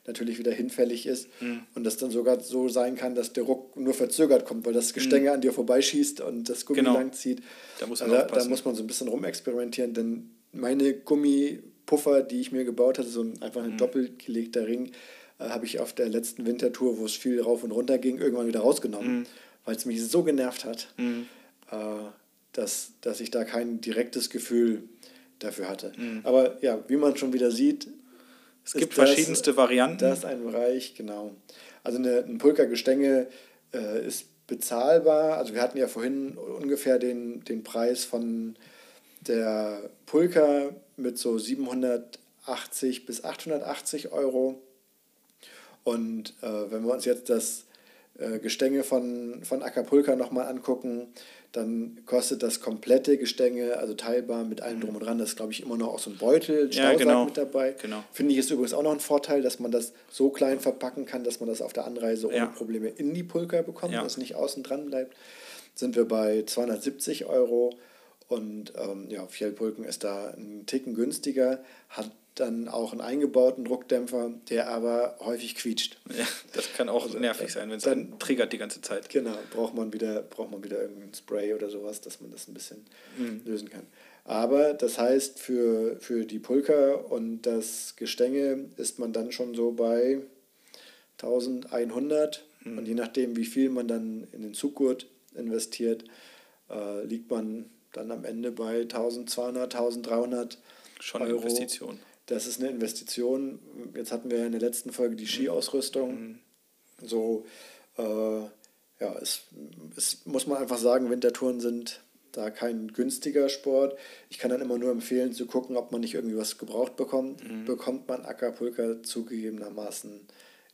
Speaker 2: natürlich wieder hinfällig ist mhm. und das dann sogar so sein kann, dass der Ruck nur verzögert kommt, weil das Gestänge mhm. an dir vorbeischießt und das Gummi genau. lang zieht. Da muss man also, da muss man so ein bisschen rumexperimentieren, denn meine Gummipuffer, die ich mir gebaut hatte, so ein, einfach ein mhm. doppelgelegter Ring, äh, habe ich auf der letzten Wintertour, wo es viel rauf und runter ging, irgendwann wieder rausgenommen, mhm. weil es mich so genervt hat, mhm. äh, dass, dass ich da kein direktes Gefühl dafür hatte. Mhm. Aber ja, wie man schon wieder sieht, es gibt das, verschiedenste Varianten. Das ist ein Bereich, genau. Also eine, ein Pulka-Gestänge äh, ist bezahlbar. Also wir hatten ja vorhin ungefähr den, den Preis von der Pulka mit so 780 bis 880 Euro. Und äh, wenn wir uns jetzt das äh, Gestänge von, von Acapulca nochmal angucken, dann kostet das komplette Gestänge, also teilbar mit allem drum und dran, das ist glaube ich immer noch auch so ein Beutel, Staussack ja, genau. mit dabei. Genau. Finde ich ist übrigens auch noch ein Vorteil, dass man das so klein verpacken kann, dass man das auf der Anreise ohne Probleme in die Pulka bekommt, ja. dass nicht außen dran bleibt. Sind wir bei 270 Euro und ähm, ja, Fjellpulken ist da ein Ticken günstiger, hat dann auch einen eingebauten Druckdämpfer, der aber häufig quietscht.
Speaker 1: Ja, das kann auch also, nervig sein, wenn es dann triggert die ganze Zeit.
Speaker 2: Genau, braucht man wieder, braucht man wieder irgendein Spray oder sowas, dass man das ein bisschen mhm. lösen kann. Aber das heißt, für, für die Pulka und das Gestänge ist man dann schon so bei 1100 Mhm. Und je nachdem, wie viel man dann in den Zuggurt investiert, äh, liegt man dann am Ende bei 1200, 1300 Schon Euro. Investition. Das ist eine Investition. Jetzt hatten wir in der letzten Folge die Skiausrüstung. Mhm. So, äh, ja, es, es muss man einfach sagen, Wintertouren sind da kein günstiger Sport. Ich kann dann immer nur empfehlen zu gucken, ob man nicht irgendwie was gebraucht bekommt. Mhm. Bekommt man Ackerpulker zugegebenermaßen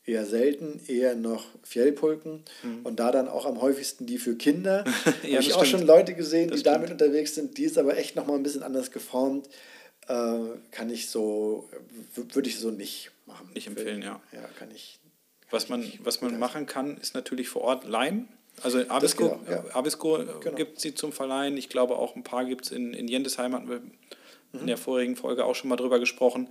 Speaker 2: eher selten, eher noch Fjellpulken mhm. und da dann auch am häufigsten die für Kinder. ja, Habe ich auch schon Leute gesehen, das die stimmt. damit unterwegs sind. Die ist aber echt nochmal ein bisschen anders geformt. Äh, kann ich so, würde ich so nicht machen.
Speaker 1: Nicht empfehlen, ja.
Speaker 2: Ja, kann ich.
Speaker 1: Kann was man, was man machen kann, ist natürlich vor Ort leihen. Also Abisko, auch, ja. Abisko genau. gibt sie zum Verleihen. Ich glaube auch ein paar gibt es in, in Jendesheim, hatten wir mhm. in der vorigen Folge auch schon mal drüber gesprochen.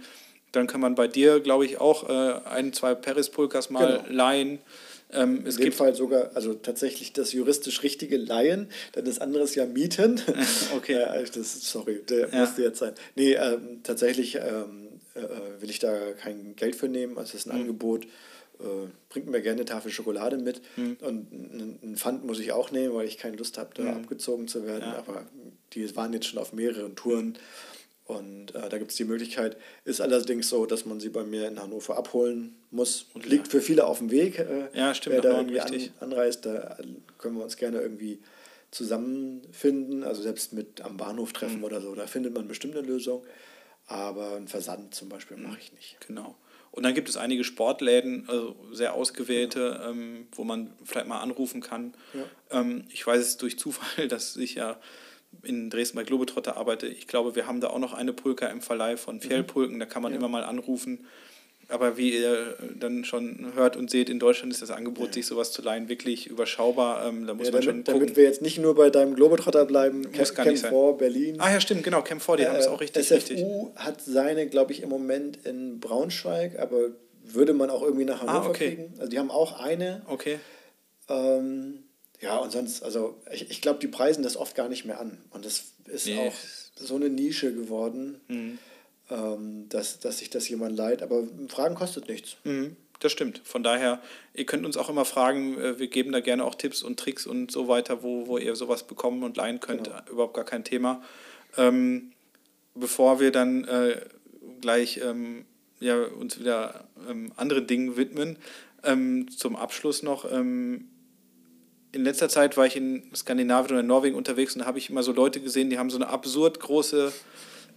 Speaker 1: Dann kann man bei dir, glaube ich, auch äh, ein, zwei Perispulkas mal genau. leihen.
Speaker 2: Ähm, es In dem gibt Fall sogar, also tatsächlich das juristisch richtige Leihen, denn das andere ist ja Mieten. okay. äh, das, sorry, der ja. musste jetzt sein. Nee, ähm, tatsächlich ähm, äh, will ich da kein Geld für nehmen. Also es ist ein mhm. Angebot. Äh, bringt mir gerne eine Tafel Schokolade mit. Mhm. Und einen Pfand muss ich auch nehmen, weil ich keine Lust habe, da mhm. abgezogen zu werden. Ja. Aber die waren jetzt schon auf mehreren Touren. Und äh, da gibt es die Möglichkeit, ist allerdings so, dass man sie bei mir in Hannover abholen muss. Und liegt für viele auf dem Weg. Äh, ja, stimmt. Wer da irgendwie an, anreist, da können wir uns gerne irgendwie zusammenfinden. Also selbst mit am Bahnhof treffen mhm. oder so, da findet man bestimmt eine Lösung. Aber einen Versand zum Beispiel mhm. mache ich nicht.
Speaker 1: Genau. Und dann gibt es einige Sportläden, also sehr ausgewählte, ja. ähm, wo man vielleicht mal anrufen kann. Ja. Ähm, ich weiß es durch Zufall, dass ich ja in Dresden bei Globetrotter arbeite. Ich glaube, wir haben da auch noch eine Pulka im Verleih von mhm. Fjellpulken, da kann man ja. immer mal anrufen. Aber wie ihr dann schon hört und seht, in Deutschland ist das Angebot, ja. sich sowas zu leihen, wirklich überschaubar. Ähm, da muss
Speaker 2: ja, man damit, schon damit wir jetzt nicht nur bei deinem Globetrotter bleiben, Camp, Camp 4 Berlin.
Speaker 1: Ah ja, stimmt, genau, Camp 4, die äh, haben es auch richtig.
Speaker 2: SFU richtig. hat seine, glaube ich, im Moment in Braunschweig, aber würde man auch irgendwie nach Hannover ah, okay. kriegen. Also die haben auch eine. Okay. Ähm, ja, und sonst, also ich, ich glaube, die preisen das oft gar nicht mehr an. Und das ist nee. auch so eine Nische geworden, mhm. ähm, dass, dass sich das jemand leiht. Aber Fragen kostet nichts.
Speaker 1: Mhm. Das stimmt. Von daher, ihr könnt uns auch immer fragen, äh, wir geben da gerne auch Tipps und Tricks und so weiter, wo, wo ihr sowas bekommen und leihen könnt. Genau. Überhaupt gar kein Thema. Ähm, bevor wir dann äh, gleich ähm, ja, uns wieder ähm, anderen Dingen widmen, ähm, zum Abschluss noch ähm, in letzter Zeit war ich in Skandinavien oder in Norwegen unterwegs und da habe ich immer so Leute gesehen, die haben so eine absurd große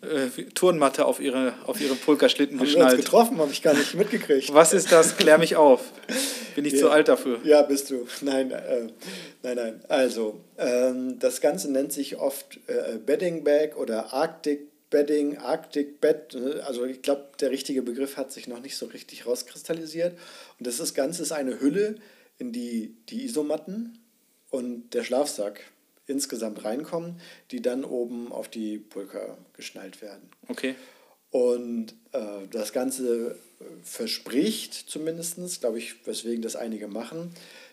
Speaker 1: äh, Turnmatte auf, ihre, auf ihrem Pulkerschlitten
Speaker 2: geschnallt. Haben wir uns getroffen, habe ich gar nicht mitgekriegt.
Speaker 1: Was ist das? Klär mich auf. Bin ich ja. zu alt dafür?
Speaker 2: Ja, bist du. Nein, äh, nein, nein. Also, ähm, das Ganze nennt sich oft äh, Bedding Bag oder Arctic Bedding, Arctic Bed. Ne? Also ich glaube, der richtige Begriff hat sich noch nicht so richtig rauskristallisiert. Und das, das Ganze ist eine Hülle, in die die Isomatten und der Schlafsack insgesamt reinkommen, die dann oben auf die Pulka geschnallt werden. Okay. Und äh, das Ganze verspricht zumindest, glaube ich, weswegen das einige machen,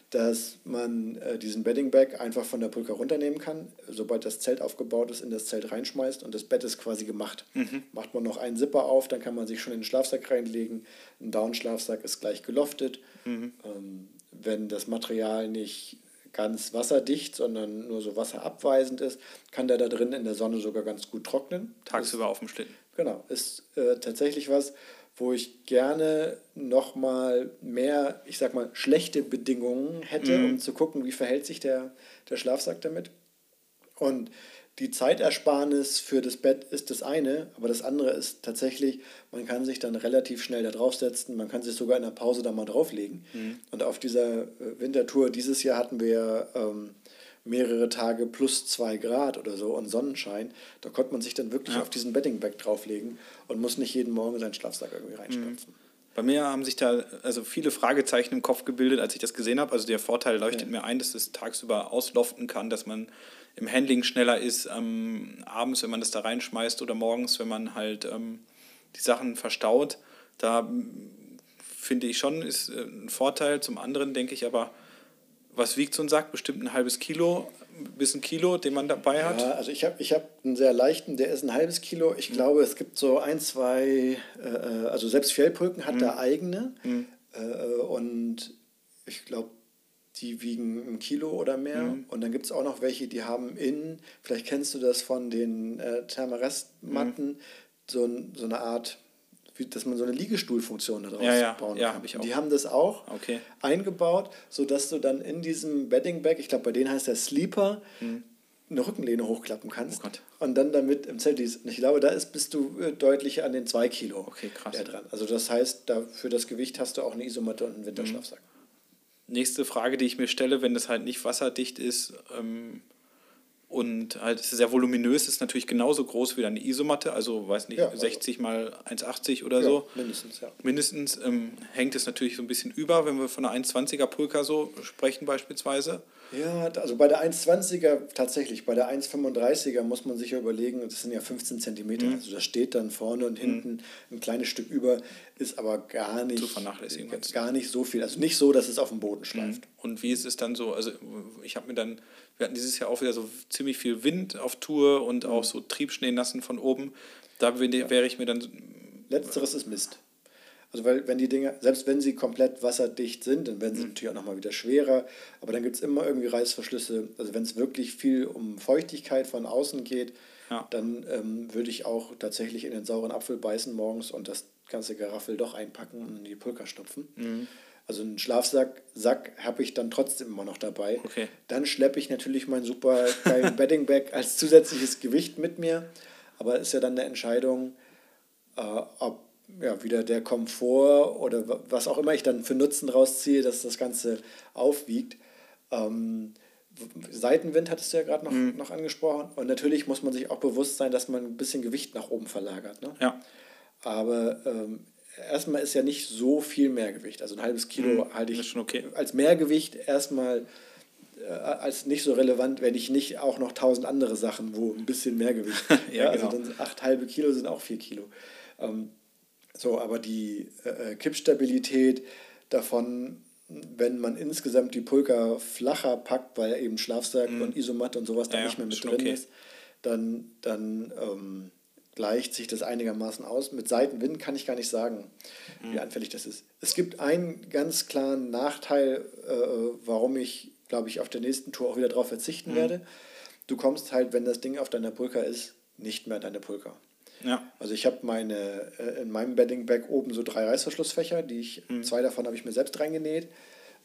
Speaker 2: dass man äh, diesen Bedding Bag einfach von der Pulka runternehmen kann, sobald das Zelt aufgebaut ist, in das Zelt reinschmeißt und das Bett ist quasi gemacht. Mhm. Macht man noch einen Zipper auf, dann kann man sich schon in den Schlafsack reinlegen. Ein Down-Schlafsack ist gleich geloftet. Mhm. Ähm, wenn das Material nicht ganz wasserdicht, sondern nur so wasserabweisend ist, kann der da drin in der Sonne sogar ganz gut trocknen.
Speaker 1: Tagsüber ist, auf dem Schlitten.
Speaker 2: Genau, ist äh, tatsächlich was, wo ich gerne nochmal mehr, ich sag mal, schlechte Bedingungen hätte, mhm. um zu gucken, wie verhält sich der, der Schlafsack damit. Und die Zeitersparnis für das Bett ist das eine, aber das andere ist tatsächlich, man kann sich dann relativ schnell da draufsetzen, man kann sich sogar in der Pause da mal drauflegen. Mhm. Und auf dieser äh, Wintertour dieses Jahr hatten wir ähm, mehrere Tage plus zwei Grad oder so und Sonnenschein. Da konnte man sich dann wirklich ja. auf diesen Beddingback drauflegen und muss nicht jeden Morgen seinen Schlafsack irgendwie reinstopfen. Mhm.
Speaker 1: Bei mir haben sich da also viele Fragezeichen im Kopf gebildet, als ich das gesehen habe. Also der Vorteil leuchtet ja. mir ein, dass es tagsüber ausloften kann, dass man im Handling schneller ist, ähm, abends, wenn man das da reinschmeißt oder morgens, wenn man halt ähm, die Sachen verstaut. Da finde ich schon, ist äh, ein Vorteil. Zum anderen denke ich aber, was wiegt so ein Sack? Bestimmt ein halbes Kilo, bis ein Kilo, den man dabei hat?
Speaker 2: Ja, also ich habe ich hab einen sehr leichten, der ist ein halbes Kilo. Ich mhm. glaube, es gibt so ein, zwei, äh, äh also selbst Fjellpulken hat mhm. da eigene. Mhm. Äh, und ich glaube, die wiegen ein Kilo oder mehr. Mhm. Und dann gibt es auch noch welche, die haben innen, vielleicht kennst du das von den äh, Thermarest-Matten, mhm. so, so eine Art, wie, dass man so eine Liegestuhlfunktion daraus ja, ja. bauen ja, kann. Ich auch. Die haben das auch okay. eingebaut, sodass du dann in diesem Bedding Bag, ich glaube bei denen heißt der Sleeper, mhm. eine Rückenlehne hochklappen kannst. Oh und dann damit im Zelt ist. Und ich glaube, da ist, bist du äh, deutlich an den 2 Kilo okay, krass. dran. Also das heißt, da für das Gewicht hast du auch eine Isomatte und einen Winterschlafsack. Mhm
Speaker 1: nächste Frage, die ich mir stelle, wenn das halt nicht wasserdicht ist ähm, und halt sehr voluminös ist, natürlich genauso groß wie eine Isomatte, also weiß nicht, ja, also 60 mal 1,80 oder ja, so. Mindestens, ja. Mindestens ähm, hängt es natürlich so ein bisschen über, wenn wir von einer 1,20er Pulka so sprechen beispielsweise.
Speaker 2: Ja, also bei der 1,20er tatsächlich, bei der 1,35er muss man sich ja überlegen, das sind ja 15 Zentimeter, mhm. also das steht dann vorne und hinten mhm. ein kleines Stück über, ist aber gar nicht, Zu vernachlässigen gar nicht so viel. Also nicht so, dass es auf dem Boden schleift. Mhm.
Speaker 1: Und wie ist es dann so, also ich habe mir dann, wir hatten dieses Jahr auch wieder so ziemlich viel Wind auf Tour und auch mhm. so Triebschnee nassen von oben, da wäre ich mir dann...
Speaker 2: Letzteres ist Mist. Also weil wenn die Dinge, selbst wenn sie komplett wasserdicht sind, dann werden sie mhm. natürlich auch nochmal wieder schwerer, aber dann gibt es immer irgendwie Reißverschlüsse. Also wenn es wirklich viel um Feuchtigkeit von außen geht, ja. dann ähm, würde ich auch tatsächlich in den sauren Apfel beißen morgens und das ganze Garaffel doch einpacken und in die Pulka stopfen. Mhm. Also einen Schlafsack Sack habe ich dann trotzdem immer noch dabei. Okay. Dann schleppe ich natürlich mein super geilen Bedding Bag als zusätzliches Gewicht mit mir. Aber es ist ja dann eine Entscheidung, äh, ob ja, wieder der Komfort oder was auch immer ich dann für Nutzen rausziehe, dass das Ganze aufwiegt. Ähm, Seitenwind hattest du ja gerade noch, mhm. noch angesprochen. Und natürlich muss man sich auch bewusst sein, dass man ein bisschen Gewicht nach oben verlagert. Ne? Ja. Aber ähm, erstmal ist ja nicht so viel Mehrgewicht. Also ein halbes Kilo mhm. halte ich okay. als Mehrgewicht erstmal äh, als nicht so relevant, wenn ich nicht auch noch tausend andere Sachen, wo ein bisschen Mehrgewicht. ja, ja, also genau. dann acht halbe Kilo sind auch vier Kilo. Ähm, so, aber die äh, äh, Kippstabilität davon, wenn man insgesamt die Pulka flacher packt, weil eben Schlafsack mhm. und Isomatte und sowas da ja, nicht mehr mit drin okay. ist, dann, dann ähm, gleicht sich das einigermaßen aus. Mit Seitenwind kann ich gar nicht sagen, mhm. wie anfällig das ist. Es gibt einen ganz klaren Nachteil, äh, warum ich, glaube ich, auf der nächsten Tour auch wieder darauf verzichten mhm. werde. Du kommst halt, wenn das Ding auf deiner Pulka ist, nicht mehr an deine Pulka. Ja. Also ich habe meine, äh, in meinem Bedding Bag oben so drei Reißverschlussfächer, die ich, mhm. zwei davon habe ich mir selbst reingenäht.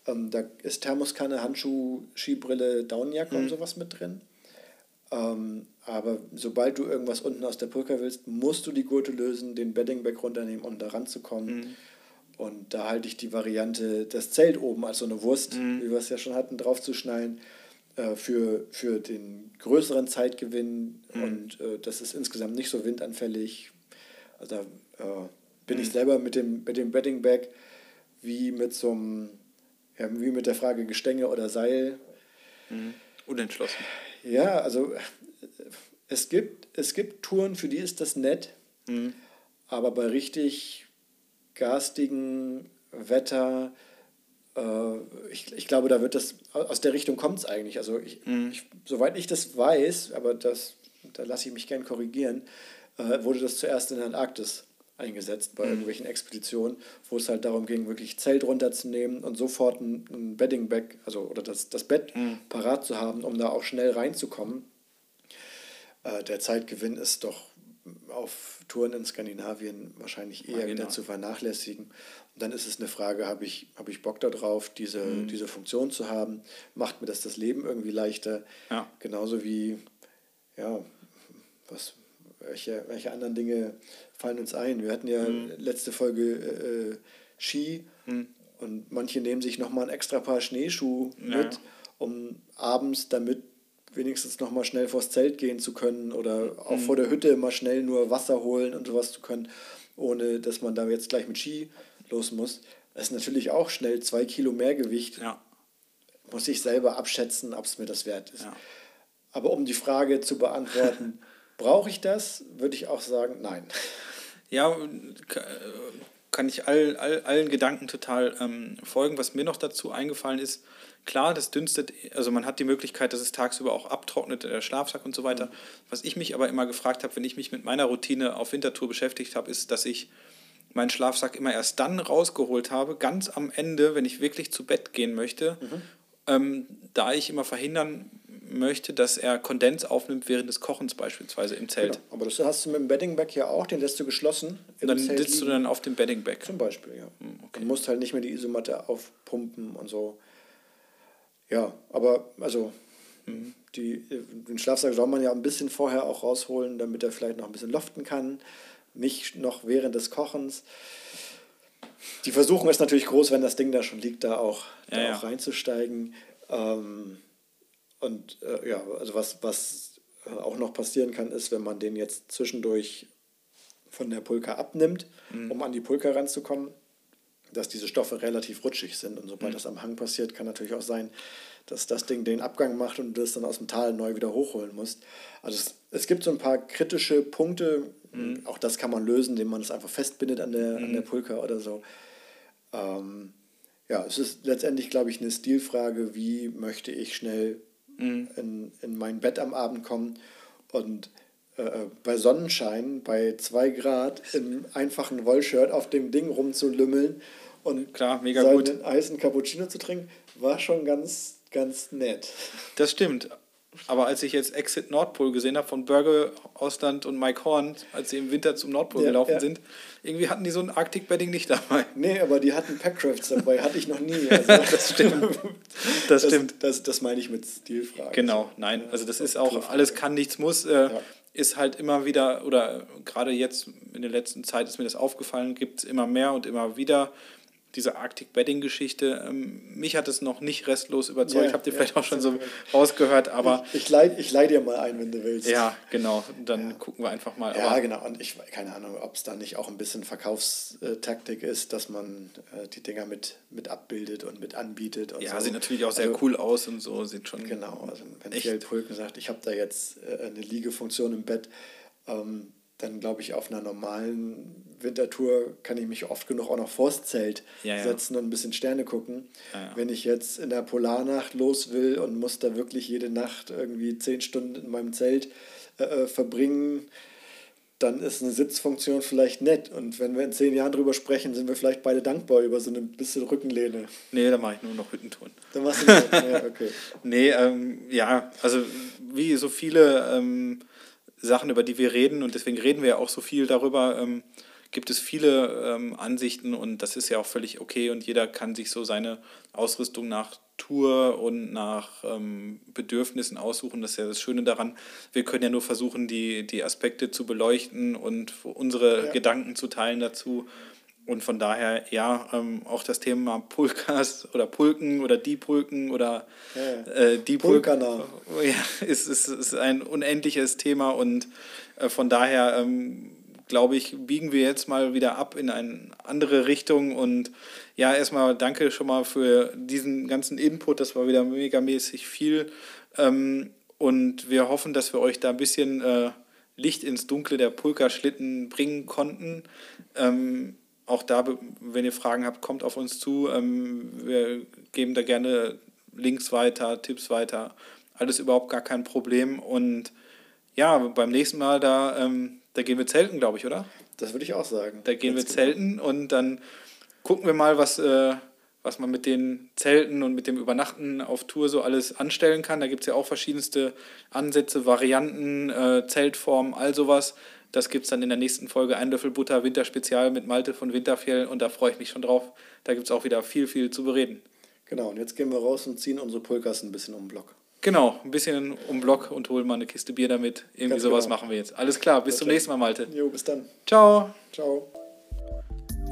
Speaker 2: Ähm, da ist Thermoskanne, Handschuh, Skibrille, Daunenjacke mhm. und sowas mit drin. Ähm, aber sobald du irgendwas unten aus der Pulka willst, musst du die Gurte lösen, den Bedding Bag runternehmen, um da ranzukommen. Mhm. Und da halte ich die Variante, das Zelt oben als so eine Wurst, mhm. wie wir es ja schon hatten, draufzuschneiden äh, für, für den größeren Zeitgewinn mhm. und äh, das ist insgesamt nicht so windanfällig. Also da äh, bin mhm. ich selber mit dem, mit dem Bedding Bag wie mit so einem, ja, wie mit der Frage Gestänge oder Seil.
Speaker 1: Mhm. Unentschlossen.
Speaker 2: Ja, also es gibt, es gibt Touren, für die ist das nett, mhm. aber bei richtig garstigen Wetter äh, ich, ich glaube, da wird das, aus der Richtung kommt es eigentlich. Also ich, mhm. ich, soweit ich das weiß, aber das, da lasse ich mich gern korrigieren, äh, wurde das zuerst in der Antarktis eingesetzt bei mhm. irgendwelchen Expeditionen, wo es halt darum ging, wirklich Zelt runterzunehmen und sofort ein, ein Bedding Bag, also oder das, das Bett mhm. parat zu haben, um da auch schnell reinzukommen. Äh, der Zeitgewinn ist doch auf Touren in Skandinavien wahrscheinlich eher wieder zu vernachlässigen. Und dann ist es eine Frage, habe ich, hab ich Bock darauf, diese, mhm. diese Funktion zu haben? Macht mir das das Leben irgendwie leichter? Ja. Genauso wie, ja, was, welche, welche anderen Dinge fallen uns ein? Wir hatten ja mhm. letzte Folge äh, Ski mhm. und manche nehmen sich nochmal ein extra Paar Schneeschuh ja. mit, um abends damit wenigstens noch mal schnell vors Zelt gehen zu können oder auch mhm. vor der Hütte mal schnell nur Wasser holen und sowas zu können, ohne dass man da jetzt gleich mit Ski los muss. Das ist natürlich auch schnell zwei Kilo mehr Gewicht. Ja. Muss ich selber abschätzen, ob es mir das wert ist. Ja. Aber um die Frage zu beantworten, brauche ich das, würde ich auch sagen, nein.
Speaker 1: Ja, kann ich all, all, allen Gedanken total ähm, folgen. Was mir noch dazu eingefallen ist, Klar, das dünstet, also man hat die Möglichkeit, dass es tagsüber auch abtrocknet, der Schlafsack und so weiter. Mhm. Was ich mich aber immer gefragt habe, wenn ich mich mit meiner Routine auf Wintertour beschäftigt habe, ist, dass ich meinen Schlafsack immer erst dann rausgeholt habe, ganz am Ende, wenn ich wirklich zu Bett gehen möchte. Mhm. ähm, da ich immer verhindern möchte, dass er Kondens aufnimmt während des Kochens beispielsweise im Zelt.
Speaker 2: Genau. Aber das hast du mit dem Bedding Bag ja auch, den lässt du geschlossen.
Speaker 1: Und dann Zelt sitzt liegen. du dann auf dem Bedding Bag.
Speaker 2: Zum Beispiel, ja. Hm, okay. Du musst halt nicht mehr die Isomatte aufpumpen und so. Ja, aber also mhm. die, den Schlafsack soll man ja ein bisschen vorher auch rausholen, damit er vielleicht noch ein bisschen loften kann. Nicht noch während des Kochens. Die Versuchung ist natürlich groß, wenn das Ding da schon liegt, da auch, ja, da ja. auch reinzusteigen. Ähm, und äh, ja, also was, was äh, auch noch passieren kann, ist, wenn man den jetzt zwischendurch von der Pulka abnimmt, mhm. um an die Pulka ranzukommen, dass diese Stoffe relativ rutschig sind. Und sobald mhm. das am Hang passiert, kann natürlich auch sein, dass das Ding den Abgang macht und du das dann aus dem Tal neu wieder hochholen musst. Also es, es gibt so ein paar kritische Punkte, mhm. auch das kann man lösen, indem man es einfach festbindet an der, an der mhm. Pulka oder so. Ähm, ja, es ist letztendlich, glaube ich, eine Stilfrage, wie möchte ich schnell mhm. in, in mein Bett am Abend kommen und äh, bei Sonnenschein, bei zwei Grad, im einfachen Wollshirt auf dem Ding rumzulümmeln und
Speaker 1: Klar, mega seinen gut.
Speaker 2: Eis Cappuccino zu trinken, war schon ganz, ganz nett.
Speaker 1: Das stimmt. Aber als ich jetzt Exit Nordpol gesehen habe von Burger Ausland und Mike Horn, als sie im Winter zum Nordpol ja, gelaufen ja. sind, irgendwie hatten die so ein Arctic Bedding nicht dabei.
Speaker 2: Nee, aber die hatten Packrafts dabei, hatte ich noch nie. Also das stimmt. Das, das stimmt. Das, das meine ich mit Stilfragen.
Speaker 1: Genau, nein. Also das ist auch, alles kann, nichts muss. Äh, ja. Ist halt immer wieder, oder gerade jetzt in der letzten Zeit ist mir das aufgefallen, gibt es immer mehr und immer wieder diese Arctic Bedding Geschichte, ähm, mich hat es noch nicht restlos überzeugt. Ja, Habt ihr ja, vielleicht auch schon so rausgehört, aber.
Speaker 2: Ich, ich leih, ich leih dir mal ein, wenn du willst.
Speaker 1: Ja, genau. Dann ja. gucken wir einfach mal.
Speaker 2: Ja, aber genau. Und ich keine Ahnung, ob es da nicht auch ein bisschen Verkaufstaktik ist, dass man äh, die Dinger mit, mit abbildet und mit anbietet. Und
Speaker 1: ja,
Speaker 2: so.
Speaker 1: sieht natürlich auch sehr also, cool aus und so. Sieht schon.
Speaker 2: Genau. Also, wenn Geld Hulken sagt, ich habe da jetzt äh, eine Liegefunktion im Bett, ähm, dann glaube ich, auf einer normalen Wintertour kann ich mich oft genug auch noch vors Zelt ja, ja. setzen und ein bisschen Sterne gucken. Ja, Wenn ich jetzt in der Polarnacht los will und muss da wirklich jede Nacht irgendwie zehn Stunden in meinem Zelt äh, äh, verbringen, dann ist eine Sitzfunktion vielleicht nett. Und wenn wir in zehn Jahren drüber sprechen, sind wir vielleicht beide dankbar über so eine bisschen Rückenlehne.
Speaker 1: Nee, da mache ich nur noch Hüttentouren.
Speaker 2: Dann machst du ja, okay.
Speaker 1: nee, ähm, ja, also wie so viele ähm, Sachen, über die wir reden, und deswegen reden wir ja auch so viel darüber, ähm, gibt es viele ähm, Ansichten und das ist ja auch völlig okay und jeder kann sich so seine Ausrüstung nach Tour und nach ähm, Bedürfnissen aussuchen. Das ist ja das Schöne daran. Wir können ja nur versuchen, die, die Aspekte zu beleuchten und unsere ja. Gedanken zu teilen dazu. Und von daher, ja, ähm, auch das Thema Pulkas oder Pulken oder die Pulken oder ja. äh, die Pulken ja, ist, ist, ist ein unendliches Thema und äh, von daher ähm, glaube ich, biegen wir jetzt mal wieder ab in eine andere Richtung. Und ja, erstmal danke schon mal für diesen ganzen Input. Das war wieder megamäßig viel. Ähm, und wir hoffen, dass wir euch da ein bisschen äh, Licht ins Dunkle der Pulka-Schlitten bringen konnten. Ähm, auch da, wenn ihr Fragen habt, kommt auf uns zu. Ähm, wir geben da gerne Links weiter, Tipps weiter. Alles überhaupt gar kein Problem. Und ja, beim nächsten Mal da ähm, da gehen wir zelten, glaube ich, oder?
Speaker 2: Das würde ich auch sagen.
Speaker 1: Da gehen wir genau. zelten und dann gucken wir mal, was, äh, was man mit den Zelten und mit dem Übernachten auf Tour so alles anstellen kann. Da gibt es ja auch verschiedenste Ansätze, Varianten, äh, Zeltformen, all sowas. Das gibt es dann in der nächsten Folge Ein Löffel Butter Winterspezial mit Malte von Winterfjell und da freue ich mich schon drauf. Da gibt es auch wieder viel, viel zu bereden.
Speaker 2: Genau, und jetzt gehen wir raus und ziehen unsere Pulkas ein bisschen um den Block.
Speaker 1: Genau, ein bisschen um Block und holen mal eine Kiste Bier damit. Irgendwie Ganz sowas genau. machen wir jetzt. Alles klar, bis okay. zum nächsten Mal, Malte.
Speaker 2: Jo, bis dann.
Speaker 1: Ciao.
Speaker 2: Ciao.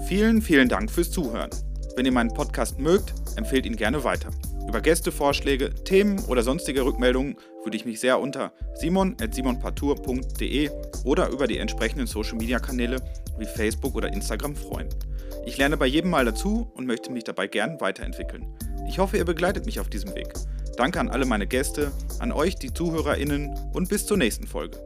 Speaker 1: Vielen, vielen Dank fürs Zuhören. Wenn ihr meinen Podcast mögt, empfehlt ihn gerne weiter. Über Gästevorschläge, Themen oder sonstige Rückmeldungen würde ich mich sehr unter simon.simonpartour.de oder über die entsprechenden Social Media Kanäle wie Facebook oder Instagram freuen. Ich lerne bei jedem Mal dazu und möchte mich dabei gern weiterentwickeln. Ich hoffe, ihr begleitet mich auf diesem Weg. Danke an alle meine Gäste, an euch, die ZuhörerInnen und bis zur nächsten Folge.